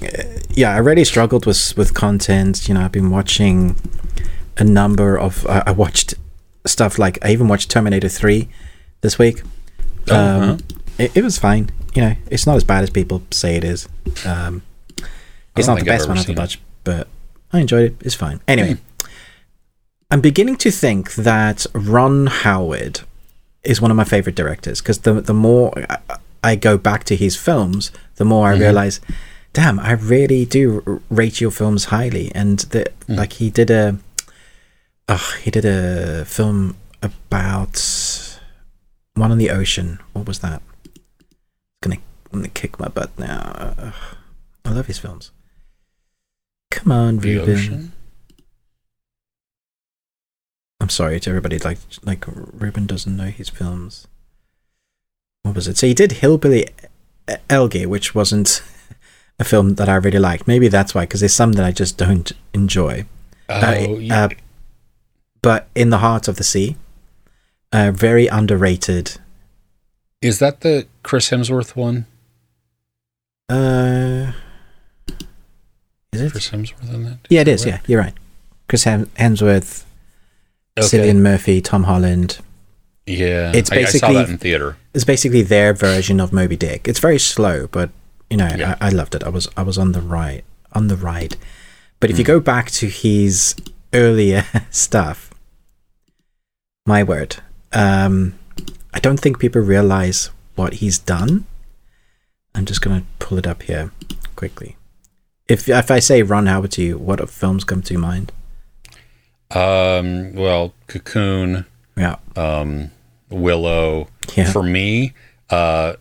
yeah, I really struggled with with content. You know, I've been watching a number of. Uh, I watched stuff like I even watched Terminator Three this week. Oh, um, uh-huh. it, it, was fine. You know, it's not as bad as people say it is. Um, it's not the best one of the bunch, but I enjoyed it. It's fine. Anyway, mm. I'm beginning to think that Ron Howard is one of my favorite directors because the the more I go back to his films, the more I mm-hmm. realize, damn, I really do rate your films highly. And the, mm. like he did a, oh, he did a film about one on the ocean. What was that? Gonna, gonna kick my butt now. Uh, I love his films. Come on, the Ruben. Ocean? I'm sorry to everybody. Like, like Ruben doesn't know his films. What was it? So he did Hillbilly Elegy, which wasn't a film that I really liked. Maybe that's why, because there's some that I just don't enjoy. Oh, uh, yeah. uh, but in the heart of the sea, uh, very underrated. Is that the Chris Hemsworth one? Uh, is it Chris Hemsworth in that? Yeah, it is. Right? Yeah, you're right. Chris Hemsworth, okay. Cillian Murphy, Tom Holland. Yeah, it's basically I, I in theater. It's basically their version of Moby Dick. It's very slow, but you know, yeah. I, I, loved it. I was I was on the ride on the ride. But if mm. you hmm. go back to his earlier *laughs* stuff, my word, um, I don't think people realize what he's done. I'm just gonna pull it up here quickly. If if I say Ron Howard to you, what films come to mind? Um, well, Cocoon. Yeah. Um, Willow. Yeah. For me, uh,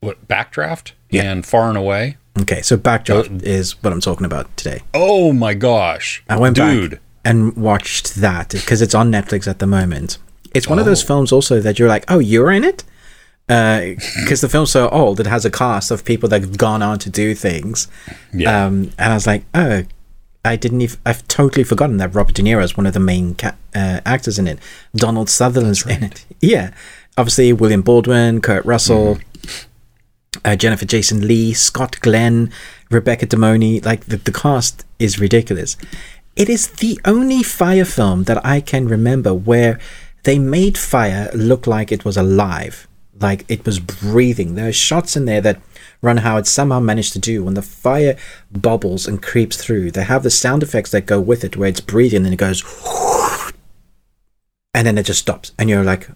what Backdraft yeah. and Far and Away. Okay, so Backdraft uh, is what I'm talking about today. Oh my gosh, I went Dude. back and watched that because it's on Netflix at the moment. It's one oh. of those oh. films also that you're like, oh, you're in it, because uh, the film's so old. It has a cast of people that have gone on to do things. Yeah. Um, and I was like, oh, I didn't even, I've totally forgotten that Robert De Niro is one of the main ca- uh, actors in it. Donald Sutherland's right. in it. *laughs* Yeah. Obviously, William Baldwin, Kurt Russell, mm. uh, Jennifer Jason Lee, Scott Glenn, Rebecca De. Like, the, the cast is ridiculous. It is the only fire film that I can remember where they made fire look like it was alive, like it was breathing. There are shots in there that Ron Howard somehow managed to do when the fire bubbles and creeps through. They have the sound effects that go with it, where it's breathing and it goes, and then it just stops, and you're like,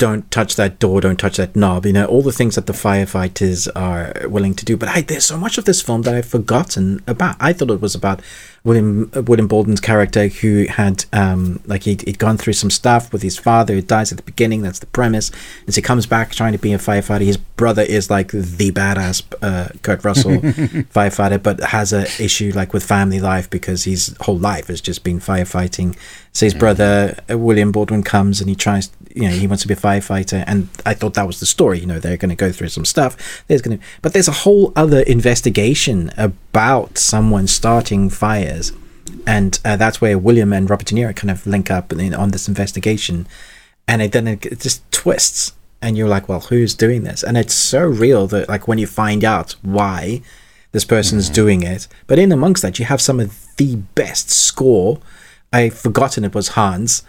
don't touch that door, don't touch that knob, you know, all the things that the firefighters are willing to do. But I, there's so much of this film that I've forgotten about. I thought it was about William William Baldwin's character who had um like he'd, he'd gone through some stuff with his father who dies at the beginning. That's the premise. And so he comes back trying to be a firefighter. His brother is like the badass uh, Kurt Russell *laughs* firefighter, but has a issue like with family life because his whole life has just been firefighting. So his mm. brother uh, William Baldwin comes and he tries you know he wants to be a firefighter and i thought that was the story you know they're going to go through some stuff. There's going to but there's a whole other investigation about someone starting fires and uh, that's where william and robert de niro kind of link up in, on this investigation and it, then it just twists and you're like well who's doing this? And it's so real that like when you find out why this person's mm-hmm. doing it but in amongst that you have some of the best score. I've forgotten it was hans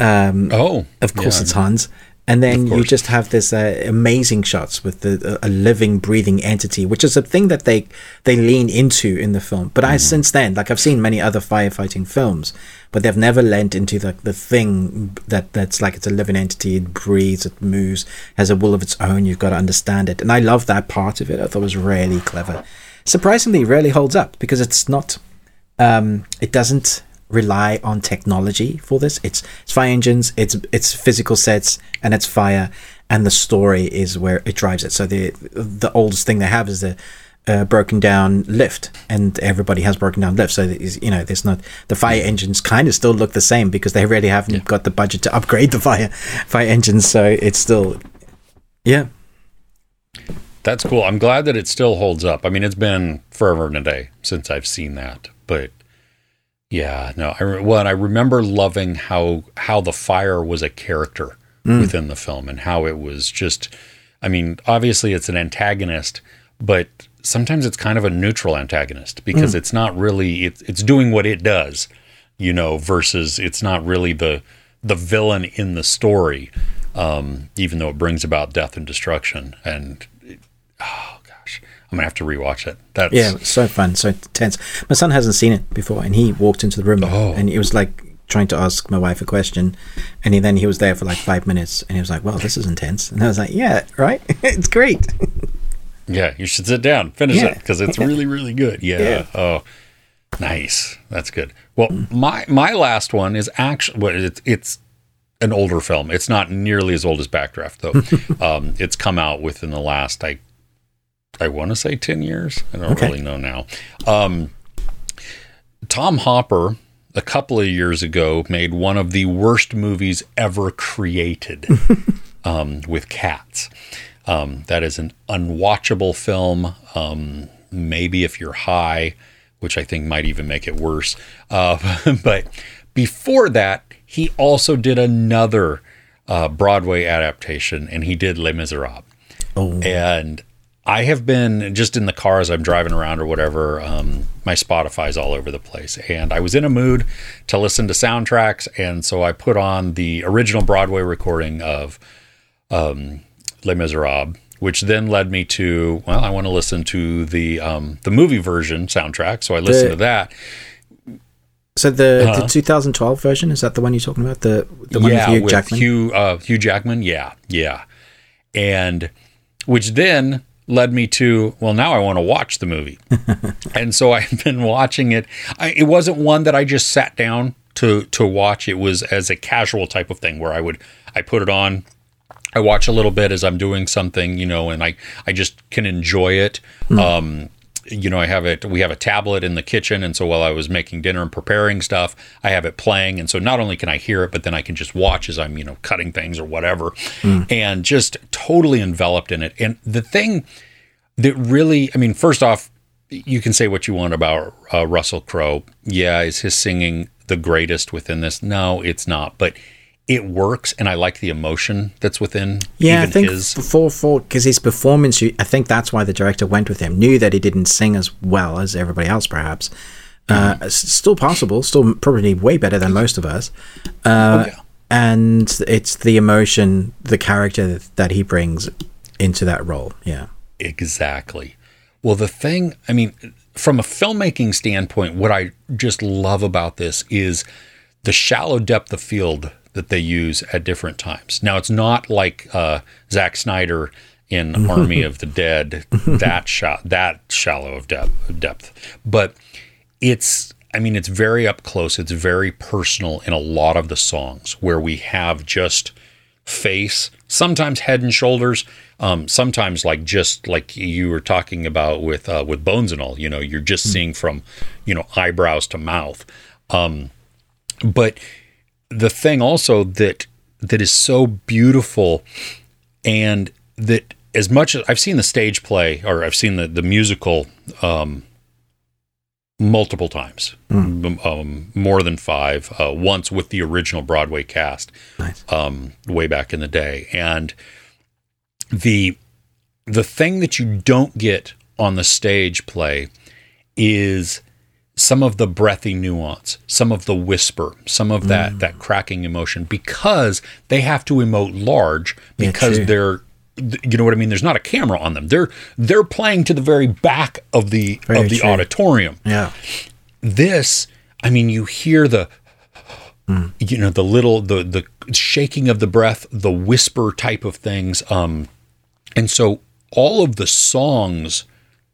um, oh, of course yeah. it's Hans. And then you just have this uh, amazing shots with the, a living, breathing entity, which is a thing that they they lean into in the film. But mm. I since then, like I've seen many other firefighting films, but they've never lent into the the thing that that's like it's a living entity. It breathes, it moves, has a will of its own. You've got to understand it, and I love that part of it. I thought it was really clever. Surprisingly, it really holds up because it's not. Um, it doesn't rely on technology for this. It's it's fire engines, it's it's physical sets, and it's fire, and the story is where it drives it. So the the oldest thing they have is the uh, broken down lift, and everybody has broken down lifts. So you know, there's not the fire engines kind of still look the same because they really haven't yeah. got the budget to upgrade the fire fire engines. So it's still, yeah. That's cool. I'm glad that it still holds up. I mean, it's been forever and a day since I've seen that, but yeah, no. I well, I remember loving how how the fire was a character mm. within the film and how it was just. I mean, obviously it's an antagonist, but sometimes it's kind of a neutral antagonist because mm. it's not really it's it's doing what it does, you know, versus it's not really the the villain in the story, um, even though it brings about death and destruction. And oh gosh, I'm gonna have to rewatch it. That's yeah, so fun, so tense. My son hasn't seen it before, and he walked into the room oh. and it was like trying to ask my wife a question, and he, then he was there for like five minutes, and he was like, "Well, this is intense," and I was like, "Yeah, right, *laughs* it's great." yeah, you should sit down, finish yeah. it because it's really, really good. Yeah. yeah. Oh, nice. That's good. Well, my my last one is actually well, it's it's an older film. It's not nearly as old as Backdraft though. *laughs* um, it's come out within the last I I want to say ten years. I don't okay. really know now. Um, Tom Hooper a couple of years ago made one of the worst movies ever created *laughs* um, with cats. Um, that is an unwatchable film. Um, maybe if you're high, which I think might even make it worse. Uh, *laughs* but before that, he also did another uh, Broadway adaptation, and he did Les Miserables. Oh. And I have been just in the car as I'm driving around or whatever. Um, my Spotify's all over the place, and I was in a mood to listen to soundtracks, and so I put on the original Broadway recording of um, Les Miserables, which then led me to well, I want to listen to the um, the movie version soundtrack, so I listened the, to that. So the, uh-huh. the 2012 version is that the one you're talking about? The the one yeah, with Hugh Jackman. Hugh uh, Hugh Jackman, yeah, yeah, and which then led me to well now i want to watch the movie. *laughs* And so i've been watching it. I, it wasn't one that i just sat down to to watch. It was as a casual type of thing where i would i put it on i watch a little bit as i'm doing something you know and i i just can enjoy it. Mm. um you know, I have it, we have a tablet in the kitchen. And so while I was making dinner and preparing stuff, I have it playing. And so not only can I hear it, but then I can just watch as I'm, you know, cutting things or whatever mm. and just totally enveloped in it. And the thing that really, I mean, first off, you can say what you want about uh, Russell Crowe. Yeah, is his singing the greatest within this? No, it's not. But it works and I like the emotion that's within. Yeah, I think his. before for because his performance, I think that's why the director went with him. Knew that he didn't sing as well as everybody else, perhaps. Uh, mm-hmm. Uh, still possible, still probably way better than most of us. Uh, oh, yeah. And it's the emotion, the character that he brings into that role. Yeah, exactly. Well, the thing, I mean, from a filmmaking standpoint, what I just love about this is the shallow depth of field that they use at different times. Now, it's not like uh, Zack Snyder in *laughs* Army of the Dead, that shot, that shallow of depth, depth, but it's. I mean, it's very up close. It's very personal in a lot of the songs where we have just face, sometimes head and shoulders, um, sometimes like just like you were talking about with uh, with bones and all. You know, you're just mm. seeing from you know eyebrows to mouth. Um, but the thing also that that is so beautiful and that as much as I've seen the stage play or I've seen the the musical um, multiple times, mm. um, more than five. Uh, once with the original Broadway cast, nice. um, way back in the day, and the the thing that you don't get on the stage play is some of the breathy nuance, some of the whisper, some of that mm. that cracking emotion because they have to emote large because yeah, they're you know what I mean? There's not a camera on them. They're they're playing to the very back of the very of the true. auditorium. Yeah. This, I mean, you hear the mm. you know, the little the the shaking of the breath, the whisper type of things. Um and so all of the songs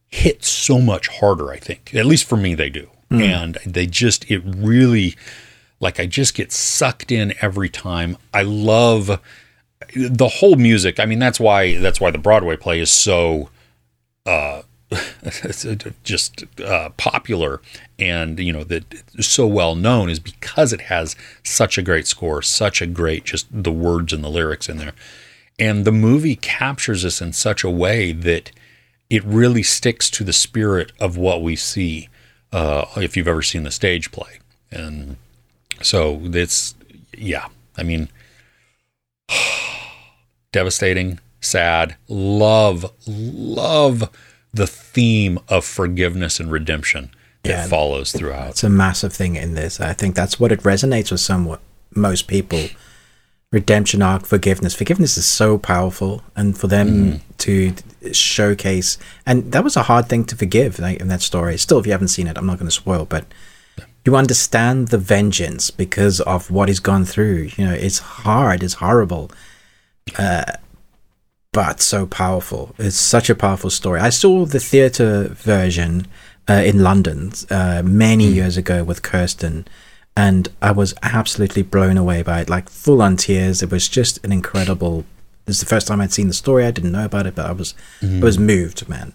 hit so much harder, I think. At least for me they do mm. and they just it really like I just get sucked in every time. I love the whole music. I mean, that's why that's why the Broadway play is so uh, *laughs* just uh, popular and you know that so well known is because it has such a great score, such a great just the words and the lyrics in there, and the movie captures us in such a way that it really sticks to the spirit of what we see uh, if you've ever seen the stage play. And so it's, yeah, I mean, *sighs* devastating, sad, love, love the theme of forgiveness and redemption that yeah, follows throughout. It's a massive thing in this. I think that's what it resonates with somewhat most people. Redemption arc, forgiveness. Forgiveness is so powerful, and for them mm. to showcase, and that was a hard thing to forgive like, in that story. Still, if you haven't seen it, I'm not going to spoil, but you understand the vengeance because of what he's gone through. You know, it's hard, it's horrible, uh, but so powerful. It's such a powerful story. I saw the theater version uh, in London uh, many mm. years ago with Kirsten, and I was absolutely blown away by it, like full on tears. It was just an incredible. This is the first time I'd seen the story. I didn't know about it, but I was mm. I was moved, man.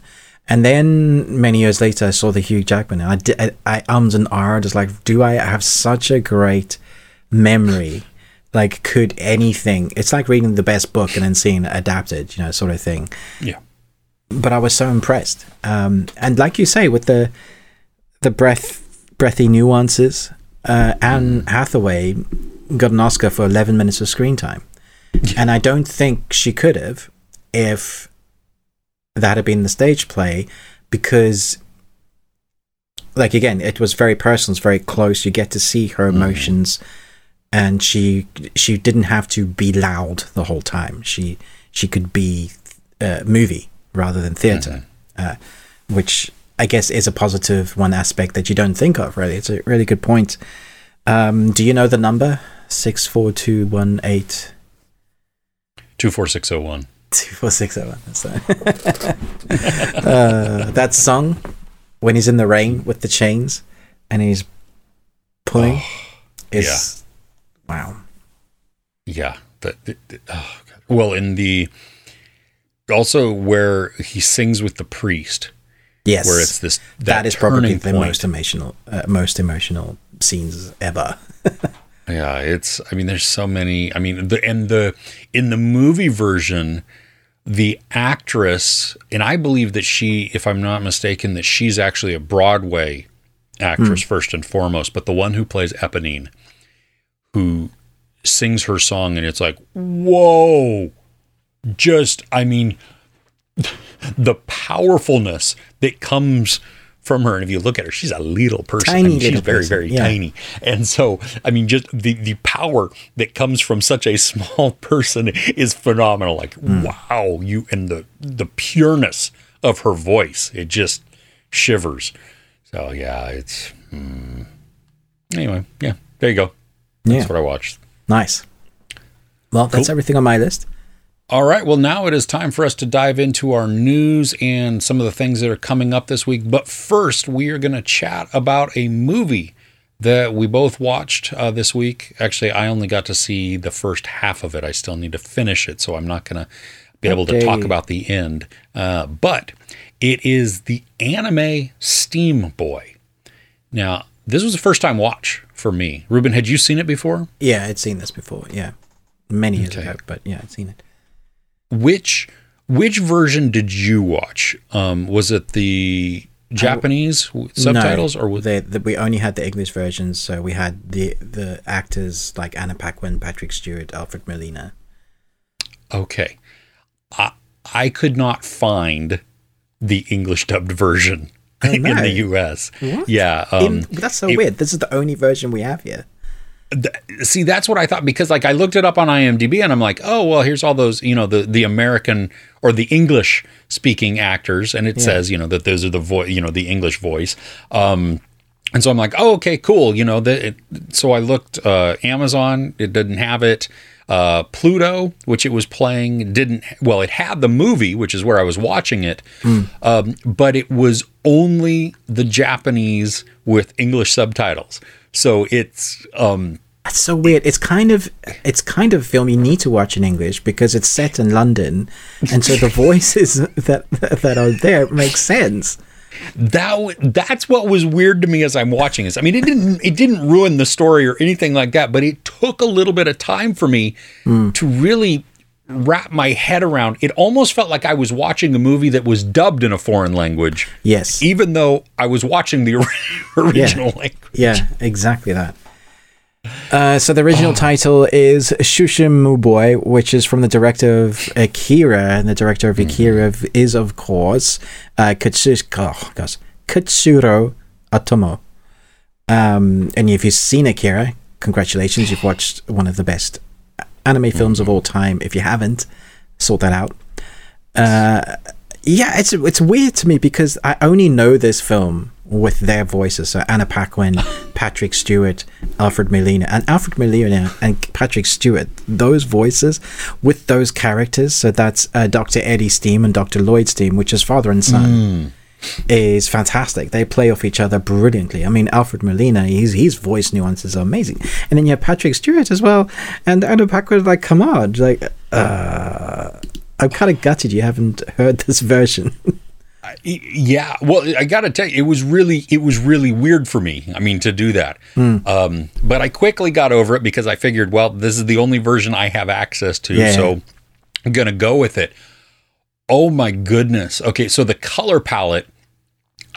And then many years later, I saw the Hugh Jackman, and I did, I, I ums and ahs, just like, do I have such a great memory? Like, could anything? It's like reading the best book and then seeing it adapted, you know, sort of thing. Yeah. But I was so impressed, um, and like you say, with the the breath breathy nuances, uh, Anne Hathaway got an Oscar for 11 minutes of screen time. and I don't think she could have if that had been the stage play because like again it was very personal it's very close you get to see her mm-hmm. emotions mm. and she she didn't have to be loud the whole time she she could be uh, movie rather than theater mm-hmm. uh, which i guess is a positive one aspect that you don't think of really it's a really good point um, do you know the number 64218 24601 Two four six seven. So, *laughs* uh, that song when he's in the rain with the chains and he's pulling oh, is yeah. wow. Yeah. That, oh, well, in the also where he sings with the priest. Yes, where it's this that, that is probably the point. most emotional, uh, most emotional scenes ever. *laughs* Yeah, it's. I mean, there's so many. I mean, the and the in the movie version, the actress, and I believe that she, if I'm not mistaken, that she's actually a Broadway actress mm. first and foremost, but the one who plays Eponine, who sings her song, and it's like, whoa, just, I mean, the powerfulness that comes from her. And if you look at her, she's a little person. Tiny I mean, she's very, person. very yeah. tiny. And so, I mean, just the, the power that comes from such a small *laughs* person is phenomenal. Like, mm. wow, you and the the pureness of her voice, it just shivers. So yeah, it's mm. anyway, yeah, there you go. That's yeah. what I watched. Nice. Well, that's cool. everything on my list. All right. Well, now it is time for us to dive into our news and some of the things that are coming up this week. But first, we are going to chat about a movie that we both watched uh, this week. Actually, I only got to see the first half of it. I still need to finish it, so I'm not going to be able okay. to talk about the end. Uh, but it is the anime Steam Boy. Now, this was a first time watch for me. Ruben, had you seen it before? Yeah, I'd seen this before. Yeah, many years okay. ago, but yeah, I'd seen it which which version did you watch? Um, was it the Japanese subtitles, no, or was they, the, we only had the English versions? So we had the the actors like Anna Paquin, Patrick Stewart, Alfred Molina. Okay, I I could not find the English dubbed version oh, no. *laughs* in the U.S. What? Yeah, um, in, that's so it, weird. This is the only version we have here see that's what i thought because like i looked it up on imdb and i'm like oh well here's all those you know the the american or the english speaking actors and it yeah. says you know that those are the voice you know the english voice um and so i'm like oh okay cool you know that so i looked uh amazon it didn't have it uh, Pluto, which it was playing, didn't well. It had the movie, which is where I was watching it, mm. um, but it was only the Japanese with English subtitles. So it's um that's so weird. It's kind of it's kind of a film you need to watch in English because it's set in London, and so the *laughs* voices that that are there make sense. That that's what was weird to me as I'm watching this. I mean, it didn't it didn't ruin the story or anything like that, but it took a little bit of time for me mm. to really wrap my head around. It almost felt like I was watching a movie that was dubbed in a foreign language. Yes. Even though I was watching the *laughs* original yeah. language. Yeah, exactly that. Uh, so the original oh. *sighs* title is Shushimu Boy, which is from the director of Akira, and the director of mm-hmm. Akira mm. is, of course, uh, Katsushika, oh, gosh, Katsuhiro Otomo. Um, and if you've seen Akira, congratulations, you've watched one of the best anime films of all time. If you haven't, sort that out. Uh, yeah, it's it's weird to me because I only know this film with their voices. So Anna Paquin, *laughs* Patrick Stewart, Alfred Molina, and Alfred Molina and Patrick Stewart. Those voices with those characters. So that's uh, Dr. Eddie Steam and Dr. Lloyd Steam, which is father and son. Mm. Is fantastic. They play off each other brilliantly. I mean, Alfred Molina, his his voice nuances are amazing, and then you have Patrick Stewart as well, and Anna Paquin. Like, come on, like, uh, I'm kind of gutted you haven't heard this version. *laughs* yeah, well, I got to tell you, it was really, it was really weird for me. I mean, to do that, mm. um, but I quickly got over it because I figured, well, this is the only version I have access to, yeah. so I'm gonna go with it. Oh my goodness! Okay, so the color palette,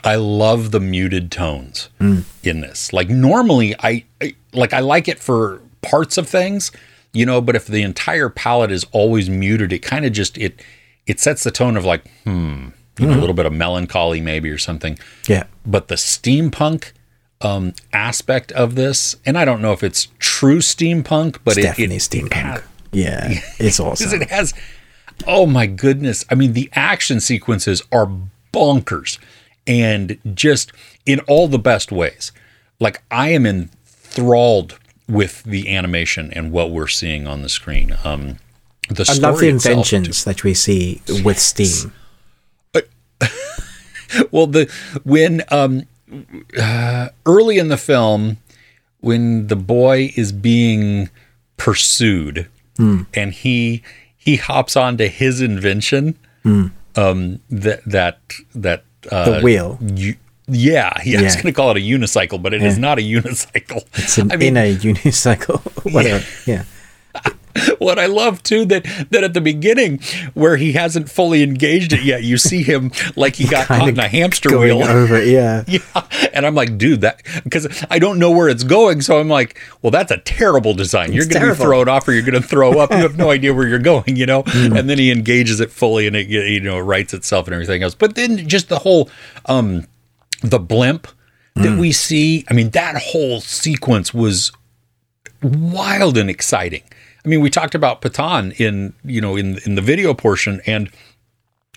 I love the muted tones mm. in this. Like normally, I, I like I like it for parts of things you know, but if the entire palette is always muted, it kind of just it it sets the tone of like, hmm, you know, a mm-hmm. little bit of melancholy maybe or something. Yeah. But the steampunk um, aspect of this, and I don't know if it's true steampunk, but it's it, definitely it, steampunk. It has, yeah, it's *laughs* awesome. Because it has. Oh my goodness! I mean, the action sequences are bonkers, and just in all the best ways. Like I am enthralled with the animation and what we're seeing on the screen. Um, the I love the inventions that we see with Steam. *laughs* well, the when um, uh, early in the film, when the boy is being pursued, mm. and he he hops onto his invention, mm. um, that that that uh, the wheel. You, yeah, yeah, I was going to call it a unicycle, but it yeah. is not a unicycle. It's an, I mean, in a unicycle. *laughs* Whatever. yeah. *laughs* what I love too that that at the beginning where he hasn't fully engaged it yet, you see him like he got caught in a hamster wheel. Over, yeah, *laughs* yeah. And I'm like, dude, that because I don't know where it's going, so I'm like, well, that's a terrible design. You're going to be thrown off, or you're going to throw up. You have no *laughs* idea where you're going, you know. Mm. And then he engages it fully, and it you know writes itself and everything else. But then just the whole um the blimp that mm. we see. I mean, that whole sequence was wild and exciting. I mean, we talked about Patton in you know in in the video portion, and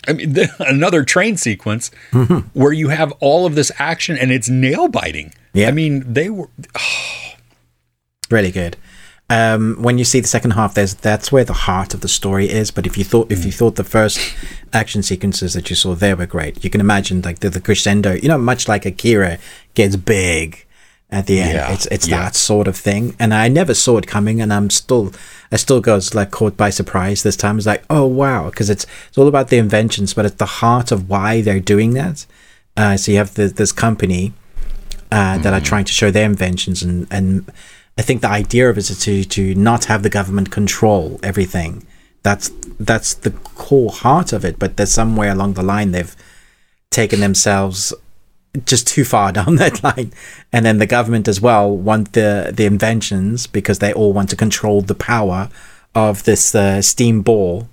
I mean the, *laughs* another train sequence mm-hmm. where you have all of this action and it's nail biting. Yeah, I mean they were oh. *sighs* really good um, when you see the second half, there's that's where the heart of the story is. But if you thought if you mm. thought the first action sequences that you saw there were great, you can imagine like the, the crescendo. You know, much like Akira gets big at the end. Yeah, it's it's yeah. that sort of thing. And I never saw it coming, and I'm still I still goes like caught by surprise this time. It's like oh wow, because it's it's all about the inventions, but at the heart of why they're doing that. Uh, so you have the, this company uh, mm. that are mm. trying to show their inventions and and I think the idea of it is to to not have the government control everything. That's that's the core heart of it. But there's somewhere along the line they've taken themselves just too far *laughs* down that line, and then the government as well want the the inventions because they all want to control the power of this uh, steam ball.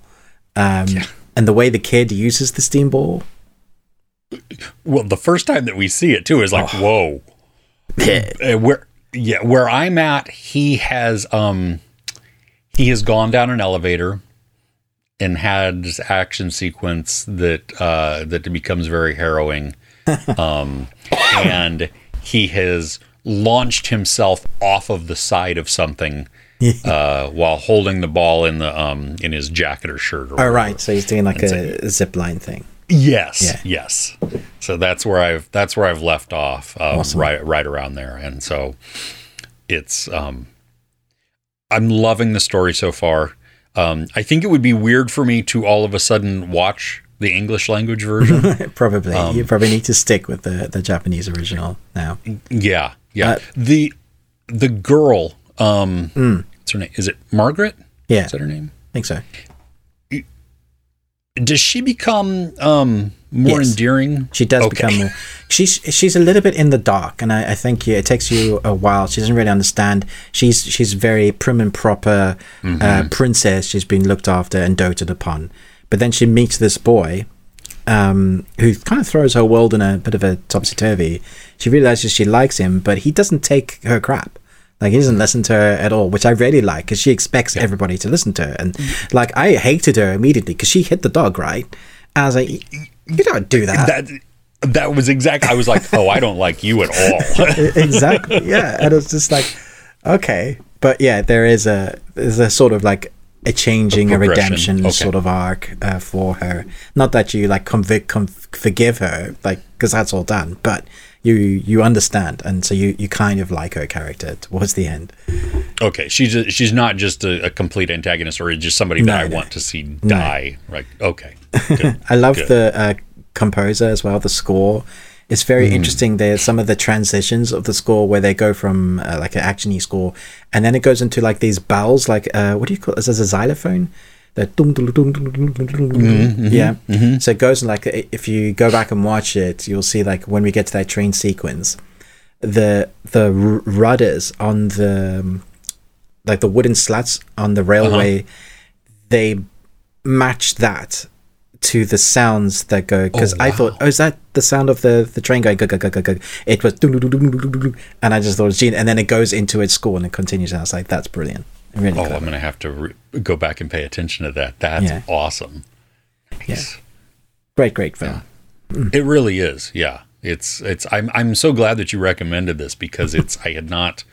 Um, yeah. And the way the kid uses the steam ball. Well, the first time that we see it too is like, oh. whoa. *laughs* where yeah, where I'm at, he has um he has gone down an elevator and had this action sequence that uh that becomes very harrowing. Um and he has launched himself off of the side of something *laughs* uh, while holding the ball in the um in his jacket or shirt. Or oh, right. So he's doing like a, a zip line thing. Yes, yeah. yes. So that's where I've that's where I've left off, um, awesome. right right around there, and so it's um, I'm loving the story so far. Um, I think it would be weird for me to all of a sudden watch the English language version. *laughs* probably, um, you probably need to stick with the the Japanese original now. Yeah, yeah. Uh, the the girl, um, mm. what's her name? Is it Margaret? Yeah, is that her name? I think so does she become um, more yes. endearing? She does okay. become more. She's she's a little bit in the dark, and I, I, think yeah, it takes you a while. She doesn't really understand. She's she's very prim and proper mm-hmm. uh, princess. She's been looked after and doted upon, but then she meets this boy. Um, who kind of throws her world in a bit of a topsy turvy. She realizes she likes him, but he doesn't take her crap. Like he doesn't listen to her at all, which I really like because she expects everybody to listen to her. And like I hated her immediately because she hit the dog, right? And I was like, you don't do that. That that was exactly. I was like, oh, I don't like you at all. *laughs* exactly. Yeah, and it's just like, okay, but yeah, there is a there's a sort of like a changing, a, A redemption Okay. sort of arc uh, for her. Not that you like convict, com- forgive her, like because that's all done, but you you understand, and so you you kind of like her character towards the end. Okay, she's a, she's not just a, a complete antagonist or just somebody that No, I no. want to see die. Right? Okay. *laughs* I love Good. the uh, composer as well. The score is very interesting. There's some of the transitions of the score where they go from uh, like an actiony score, and then it goes into like these bells. Like uh, what do you call? Is this a xylophone? The dum, dum, dum, dum, dum, dum, dum, dum. yeah. So it goes like if you go back and watch it, you'll see like when we get to that train sequence, the the r- rudders on the um, like the wooden slats on the railway, they match that to the sounds that go because I thought, oh, is that the sound of the the train going? Go, go, go, go, go. It was, and I just thought it was genius. And then it goes into its score and it continues. And I was like, that's brilliant. Really Oh, clever. I'm going to have to re- go back and pay attention to that. That's Yeah. awesome. Yeah. Great, great film. It really is. Yeah. It's it's I'm I'm so glad that you recommended this because it's I had not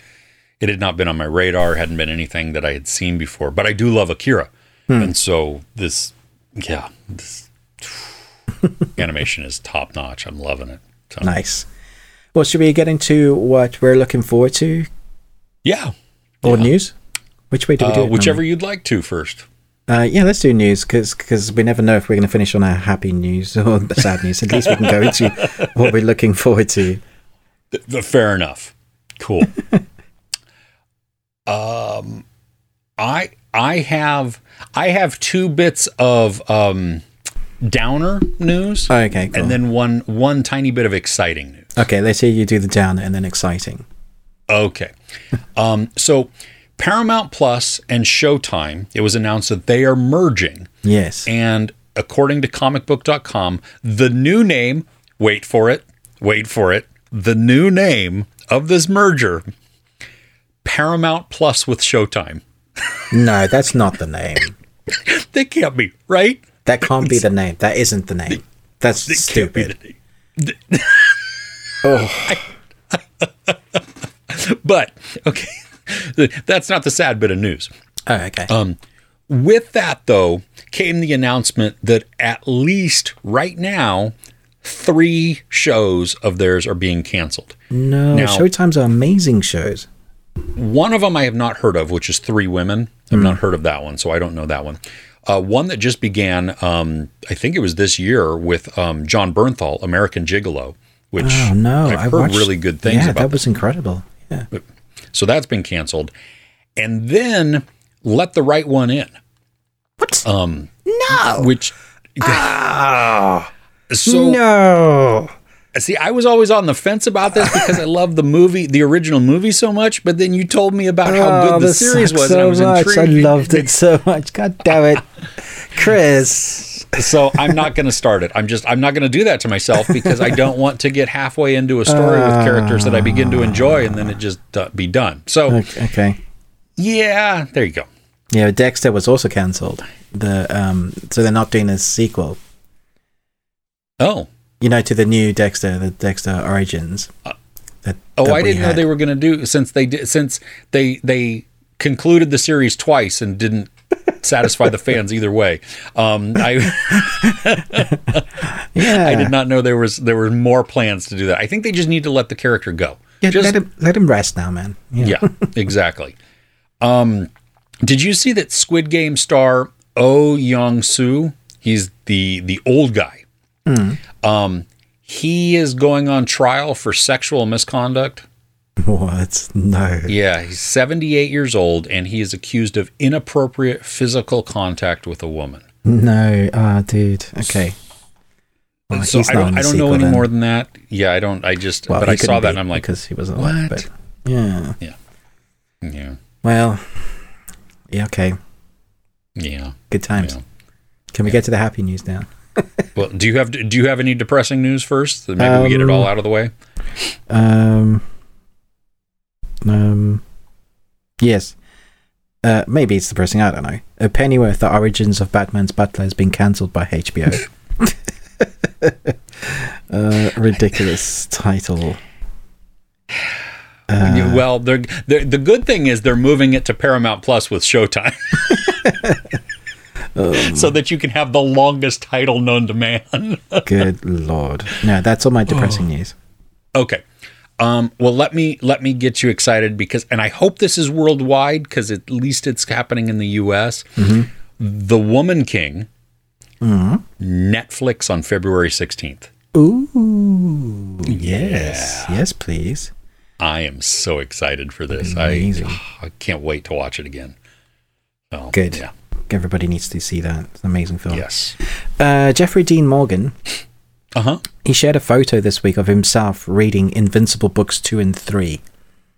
it had not been on my radar, hadn't been anything that I had seen before. But I do love Akira. And so this yeah, this *laughs* animation is top notch. I'm loving it. So, Nice. Well, should we get into what we're looking forward to Yeah. or Yeah. news? Which way do we do Uh, it? whichever you'd like to first. Uh, yeah, let's do news because we never know if we're going to finish on our happy news or the sad news. At least we can go *laughs* into what we're looking forward to. Th- th- fair enough. Cool. *laughs* um, I I have I have two bits of um, downer news, Oh, okay, cool. and then one one tiny bit of exciting news. okay, let's hear you do the downer and then exciting. Okay. Um, so Paramount Plus and Showtime, it was announced that they are merging. Yes. And according to comicbook.com, the new name, wait for it, wait for it, the new name of this merger, Paramount Plus with Showtime. No, that's not the name. *laughs* They can't be, right? That can't be the name. That isn't the name. That's be stupid. Oh, *laughs* But, okay, that's not the sad bit of news. oh okay. Um, With that, though, came the announcement that at least right now, three shows of theirs are being canceled. no, now- Showtime's are amazing shows. One of them I have not heard of, which is Three Women. I've Hmm. not heard of that one, so I don't know that one. Uh, one that just began, um, I think it was this year, with um, Jon Bernthal, American Gigolo, which Oh no, I've I heard watched, really good things Yeah, about. that was incredible. Yeah. So that's been canceled. And then Let the Right One In, What? um, no. which. Ah. *laughs* so no. See, I was always on the fence about this because I love the movie, the original movie so much. But then you told me about how Oh, good the series was, so and I was much. intrigued. I loved it so much. God damn it, Chris. So I'm not going to start it. I'm just I'm not going to do that to myself because I don't want to get halfway into a story with characters that I begin to enjoy and then it just uh, be done. So Okay. okay. yeah, there you go. Yeah, Dexter was also cancelled. The um, so they're not doing a sequel. Oh, You know, to the new Dexter, the Dexter Origins. That, oh, that I didn't know they were going to do since they did since they they concluded the series twice and didn't satisfy the *laughs* fans either way. Um, I Yeah, *laughs* I did not know there was there were more plans to do that. I think they just need to let the character go. Yeah, Just- let him let him rest now, man. Yeah. yeah, *laughs* exactly. Um, did you see that Squid Game star Oh Young Soo? He's the the old guy. Um, he is going on trial for sexual misconduct. *laughs* What? No. Yeah, he's 78 years old and he is accused of inappropriate physical contact with a woman. No. Ah, dude. Okay. Well, so he's I don't, I don't know any then. more than that. Yeah, I don't. I just Well, but I saw that and I'm like, because he wasn't alive. what? But yeah. yeah, Well. Yeah. Okay. yeah. Good times. Yeah. Can we get to the happy news now? *laughs* Well, do you have do you have any depressing news first? Maybe we get it all Um, out of the way. Um. Um. Yes. Uh, maybe it's depressing. I don't know. A Pennyworth: The Origins of Batman's Butler has been cancelled by HBO. *laughs* uh, ridiculous title. *sighs* Uh, well, they're, they're, the good thing is they're moving it to Paramount Plus with Showtime. *laughs* um, so that you can have the longest title known to man. *laughs* good lord. No, that's all my depressing oh. news. Okay. Um, well, let me let me get you excited because, and I hope this is worldwide because at least it's happening in the U.S. Mm-hmm. The Woman King, mm-hmm. Netflix on February sixteenth. Ooh, yes, yeah. yes, please. I am so excited for this. Amazing. I, I can't wait to watch it again. So, Good. Yeah. Everybody needs to see that. It's an amazing film. Yes. Uh, Jeffrey Dean Morgan uh huh. He shared a photo this week of himself reading Invincible books two and three.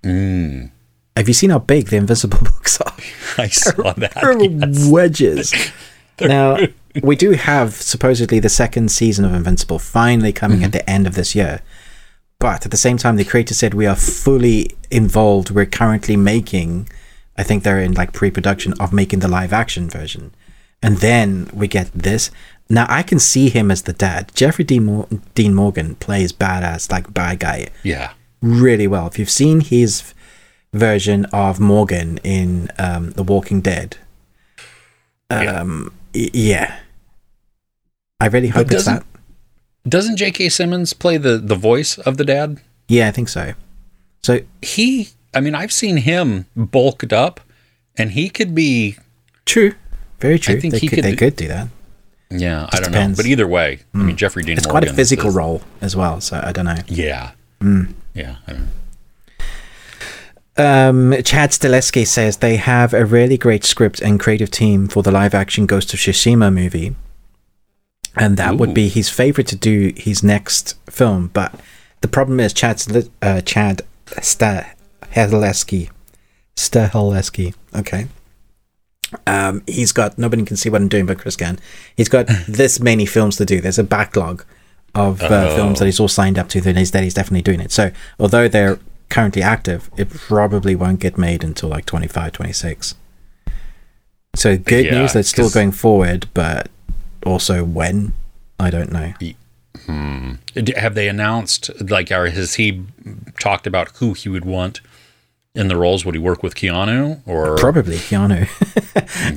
Mm. Have you seen how big the Invincible *laughs* books are? I saw that. *laughs* They're yes. wedges. *laughs* now we do have supposedly the second season of Invincible finally coming mm-hmm. at the end of this year. But at the same time, the creator said we are fully involved. We're currently making, I think they're in like pre-production of making the live action version, and then we get this. Now I can see him as the dad. Jeffrey Dean, Mor- Dean Morgan plays badass, like bad guy. Yeah, really well. If you've seen his version of Morgan in um, The Walking Dead, um, yeah. yeah. I really hope it's that. Doesn't J.K. Simmons play the the voice of the dad? Yeah, I think so. So he, I mean, I've seen him bulked up, and he could be true. Very true. I think they he could, could, they could do that. Yeah, Just I don't depends. know, but either way, mm. I mean, hmm. Jeffrey Dean. It's Morgan quite a physical is, role as well, so I don't know. Yeah, mm. yeah. I don't know. Um, Chad Stahelski says they have a really great script and creative team for the live action Ghost of Tsushima movie. And that Ooh. would be his favorite to do his next film. But the problem is Chad, uh, Chad Stahelski. Stahelski. Okay. Um, he's got nobody can see what I'm doing, but Chris can. He's got *laughs* this many films to do. There's a backlog of uh, films that he's all signed up to. That he's that he's definitely doing it. So although they're currently active, it probably won't get made until like 25, 26. So good yeah, news that's still going forward, but also when I don't know. Hmm. Have they announced like, or has he talked about who he would want in the roles? Would he work with Keanu or probably Keanu?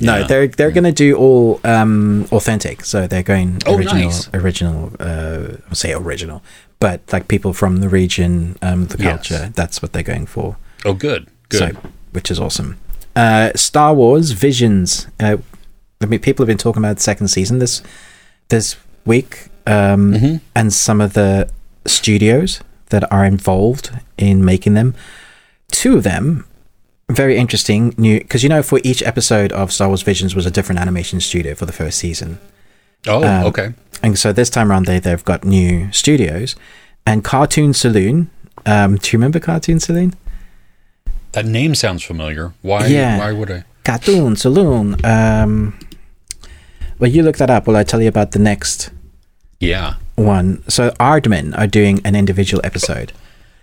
*laughs* no, yeah. they're they're going to do all um, authentic. So they're going oh, original, nice. original. Uh, I'll say original, but like people from the region, um, the culture. Yes. That's what they're going for. Oh, good, good. So, which is awesome. Uh, Star Wars Visions. Uh, I mean, people have been talking about the second season this this week, um, mm-hmm. and some of the studios that are involved in making them two of them very interesting new because you know for each episode of Star Wars Visions was a different animation studio for the first season. Oh, um, okay. And so this time around they they've got new studios and Cartoon Saloon. Um, do you remember Cartoon Saloon? That name sounds familiar. Why? Yeah. Why would I? Cartoon Saloon. Um, well, you look that up. Will I tell you about the next? Yeah. One. So Aardman are doing an individual episode.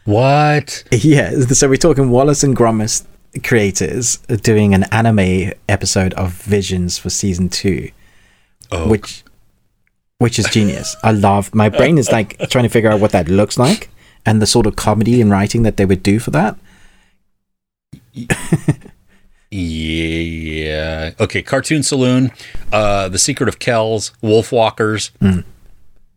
What? Yeah, so we're talking Wallace and Gromit creators doing an anime episode of Visions for season two, oh. which which is genius. I love. My brain is like *laughs* trying to figure out what that looks like and the sort of comedy and writing that they would do for that. yeah. Okay. Cartoon Saloon, uh, The Secret of Kells, Wolfwalkers. Mm.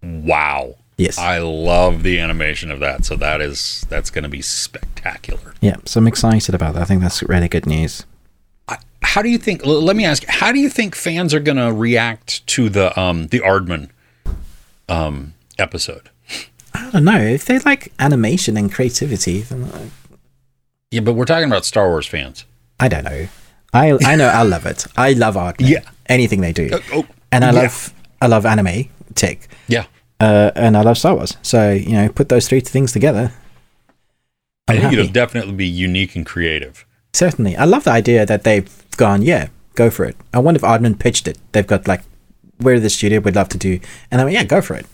Wow. Yes. I love the animation of that. So that is that's going to be spectacular. Yeah, so I'm excited about that. I think that's really good news. How do you think let me ask how do you think fans are going to react to the um the Aardman um episode? I don't know. If they like animation and creativity, then Yeah, but we're talking about Star Wars fans. I don't know. I I know I love it. I love Aardman. *laughs* Yeah. Anything they do. Uh, oh, and I yeah. love I love anime tick. Yeah uh, and I love Star Wars. So you know, put those three things together. I think happy. it'll definitely be unique and creative. Certainly, I love the idea that they've gone, yeah, go for it. I wonder if Aardman pitched it. They've got like, we're the studio, we'd love to do, and I went, yeah, go for it.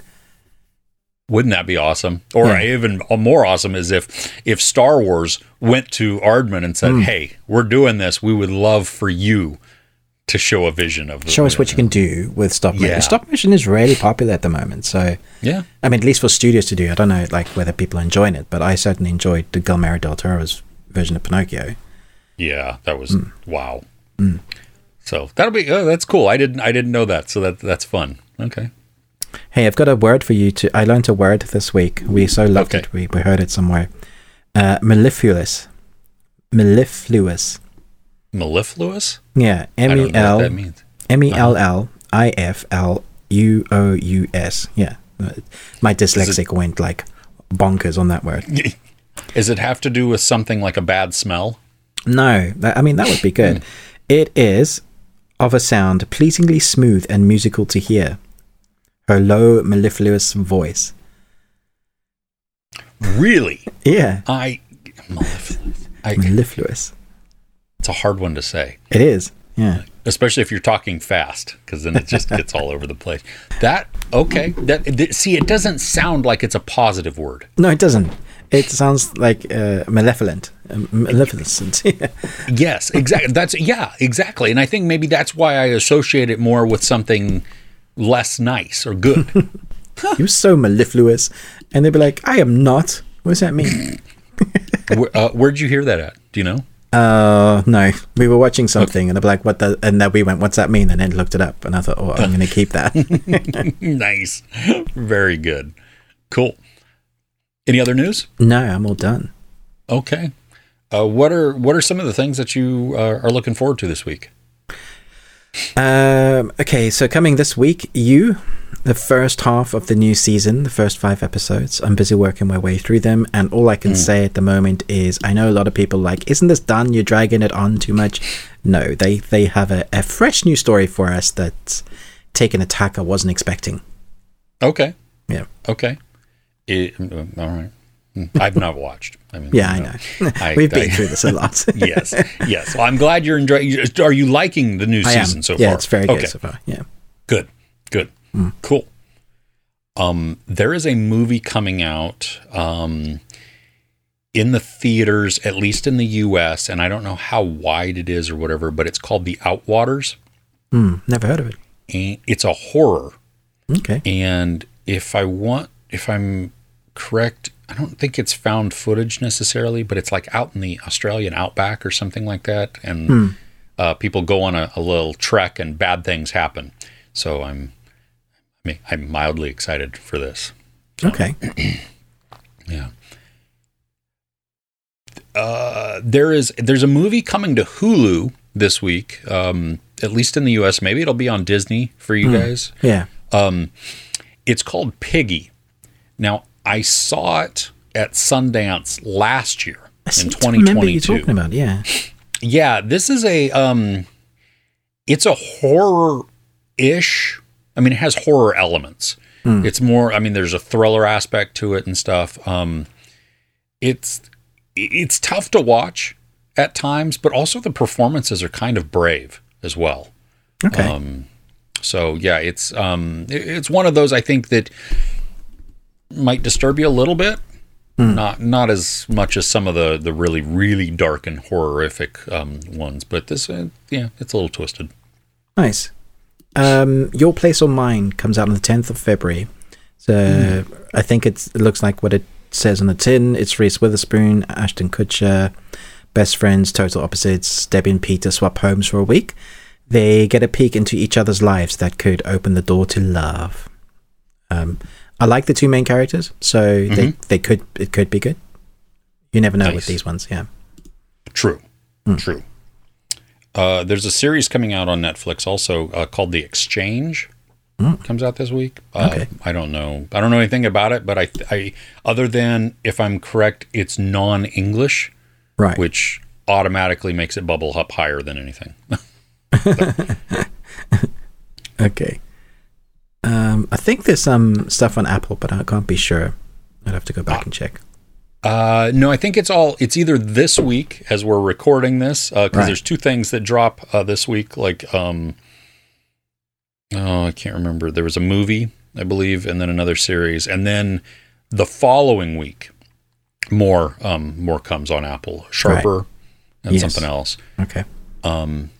Wouldn't that be awesome? Or Yeah. even more awesome is if if Star Wars went to Aardman and said, Hmm. "Hey, we're doing this. We would love for you to show a vision of the Show us what you can do with stop motion. Yeah. Stop motion is really popular at the moment. So, Yeah. I mean, at least for studios to do. I don't know, like whether people are enjoying it, but I certainly enjoyed the Guillermo del Toro's version of Pinocchio. Yeah, that was Hmm. wow. So that'll be oh, that's cool. I didn't I didn't know that. So that that's fun. Okay. Hey, I've got a word for you. To I learned a word this week. We so loved Okay. it. We, we heard it somewhere. Uh, mellifluous. Mellifluous. Mellifluous? Yeah, I M E know what that means. M E L L I F L U O U S. Yeah, uh, my dyslexic went like bonkers on that word. *laughs* Does it have to do with something like a bad smell? No, that, I mean that would be good. Hmm. It is of a sound pleasingly smooth and musical to hear. Her low, mellifluous voice. Really? Yeah, I mellifluous. I, mellifluous. It's a hard one to say, It is. Yeah. especially if you're talking fast, because then it just gets all over the place. That okay? That th- see, it doesn't sound like it's a positive word. No, it doesn't. It sounds like uh, malevolent. Uh, maleficent. *laughs* Yes, exactly. That's yeah, exactly. And I think maybe that's why I associate it more with something less nice or good. *laughs* You're so mellifluous. And they'd be like, I am not. What does that mean? *laughs* Where, uh, where'd you hear that at? Do you know? Uh, no. We were watching something and i'm like, what the, and then we went, what's that mean? And then looked it up. And I thought, oh, I'm going to keep that. *laughs* nice, very good, cool. Any other news? no, I'm all done. Okay. Uh, what are what are some of the things that you uh, are looking forward to this week? Um, okay, so coming this week, you, the first half of the new season, the first five episodes. I'm busy working my way through them, and all I can say at the moment is I know a lot of people like, isn't this done? You're dragging it on too much. No, they they have a, a fresh new story for us that's taken a tack I wasn't expecting. Okay. Yeah, Okay. It, uh, all right. Hmm. I've not watched. I mean, yeah, I you know. I- *laughs* We've been I- through this a lot. *laughs* yes, yes. Well, I'm glad you're enjoying. Are you liking the new I am. season so yeah, far? Yeah, it's very okay. good so far. Yeah. Good, good, cool. Um, there is a movie coming out um, in the theaters, at least in the U.S., and I don't know how wide it is or whatever, but it's called The Outwaters, Hmm, never heard of it. and it's a horror. Okay. And if I want, if I'm correct, I don't think it's found footage necessarily, but it's like out in the Australian outback or something like that, and uh, people go on a, a little trek and bad things happen. So I'm, I mean, I'm mildly excited for this. Okay. *clears throat* Yeah. Uh, there is there's a movie coming to Hulu this week. Um, at least in the U.S. Maybe it'll be on Disney for you guys. Yeah. Um, it's called Piggy. Now, I saw it at Sundance last year I in seem to remember you 2022. talking about. Yeah. Yeah, this is a um it's a horror-ish. I mean, it has horror elements. It's more I mean, there's a thriller aspect to it and stuff. Um it's it's tough to watch at times, but also the performances are kind of brave as well. Okay. Um, so yeah, it's um, it- it's one of those I think that might disturb you a little bit. Not not as much as some of the the really really dark and horrific um, ones, but this uh, yeah, it's a little twisted. Nice. Um, Your Place or Mine comes out on the 10th of February. So I think it's, it looks like what it says on the tin. It's Reese Witherspoon, Ashton Kutcher, best friends, total opposites. Debbie and Peter swap homes for a week. They get a peek into each other's lives that could open the door to love. Um, I like the two main characters, so they, they could it could be good. You never know with these ones, yeah. True, true. Uh, there's a series coming out on Netflix also uh, called The Exchange. Comes out this week. Uh, Okay. I don't know. I don't know anything about it, but I, I, other than if I'm correct, it's non-English, Right. which automatically makes it bubble up higher than anything. *laughs* *laughs* Okay. Um, I think there's some stuff on Apple, but I can't be sure. I'd have to go back and check. Uh, no, I think it's all. It's either this week as we're recording this because Right. there's two things that drop uh, this week. Like, um, oh, I can't remember. There was a movie I believe, and then another series, and then the following week, more um, more comes on Apple. Sharper right. and yes. something else. Okay. Um,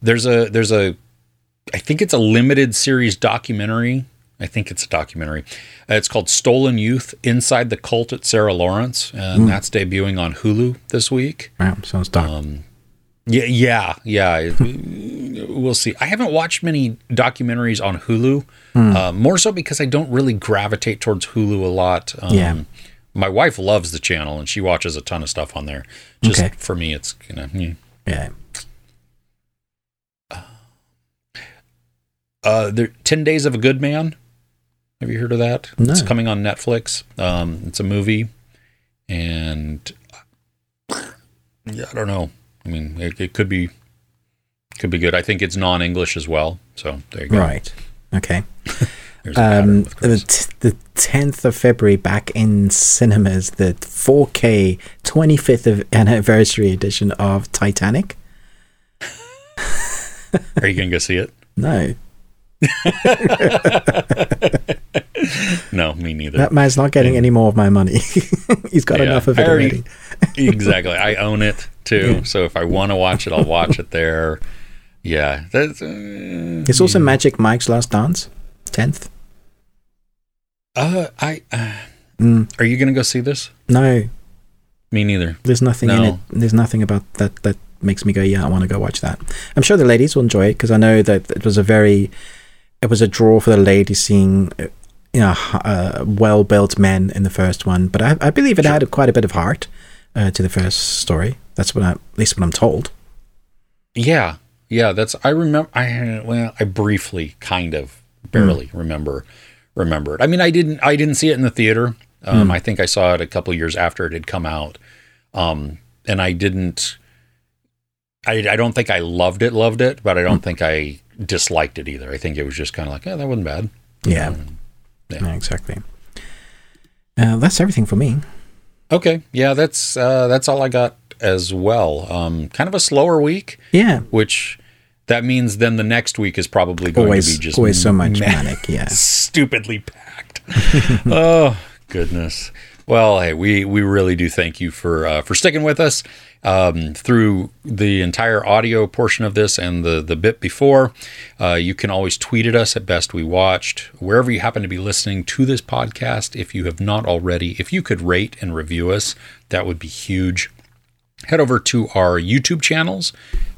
there's a there's a I think it's a limited series documentary. I think it's a documentary. Uh, it's called Stolen Youth Inside the Cult at Sarah Lawrence, and mm. that's debuting on Hulu this week. Wow, sounds dark. Um, yeah, yeah, yeah. we'll see. I haven't watched many documentaries on Hulu, mm. uh, more so because I don't really gravitate towards Hulu a lot. Um, yeah. My wife loves the channel and she watches a ton of stuff on there. Just okay. for me, it's you know. Yeah. yeah. Uh, there, Ten Days of a Good Man. Have you heard of that? No. It's coming on Netflix. Um, it's a movie, and yeah, I don't know. I mean, it, it could be could be good. I think it's non-English as well. So there you go. Right. Okay. *laughs* um, the tenth of February, back in cinemas, the 4K 25th of anniversary edition of Titanic. *laughs* Are you gonna go see it? No. *laughs* *laughs* no, me neither. That man's not getting any more of my money. *laughs* He's got yeah, enough of it already. already. *laughs* exactly. I own it too. Yeah. So if I want to watch it, I'll watch it there. Yeah. That's, uh, it's also. Magic Mike's Last Dance, 10th. Uh, I. Uh, mm. Are you going to go see this? No. Me neither. There's nothing no. in it. There's nothing about that that makes me go, yeah, I want to go watch that. I'm sure the ladies will enjoy it because I know that it was a very it was a draw for the ladies seeing you know uh, well built men in the first one, but I, I believe it sure. had quite a bit of heart uh, to the first story. That's what I, at least what I'm told. Yeah, yeah. That's I remember. I well, I briefly, kind of, barely mm. remember remember it. I mean, I didn't I didn't see it in the theater. Um, mm. I think I saw it a couple years after it had come out, um, and I didn't. I, I don't think I loved it, loved it, but I don't mm. think I disliked it either. I think it was just kind of like, yeah, that wasn't bad. Yeah. Um, yeah. yeah. exactly. Uh, that's everything for me. Okay. Yeah, that's uh, that's all I got as well. Um, kind of a slower week. Yeah. Which that means then the next week is probably going always, to be just always so much manic. *laughs* Yeah. stupidly packed. *laughs* oh goodness. Well, hey, we we really do thank you for uh, for sticking with us um, through the entire audio portion of this and the the bit before. Uh, you can always tweet at us at Best We Watched wherever you happen to be listening to this podcast. If you have not already, if you could rate and review us, that would be huge head over to our YouTube channels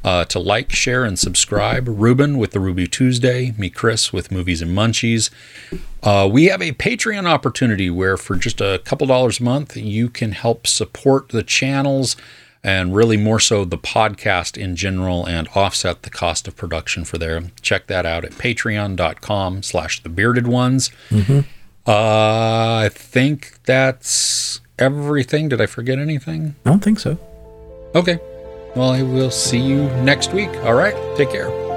uh, to like, share, and subscribe. Ruben with the Ruby Tuesday, me, Chris with Movies and Munchies. Uh, we have a Patreon opportunity where, for just a couple dollars a month, you can help support the channels and really more so the podcast in general and offset the cost of production for there. Check that out at patreon.com slash the bearded ones. Mm-hmm. Uh, I think that's everything. Did I forget anything? I don't think so. Okay. Well, I will see you next week. All right. Take care.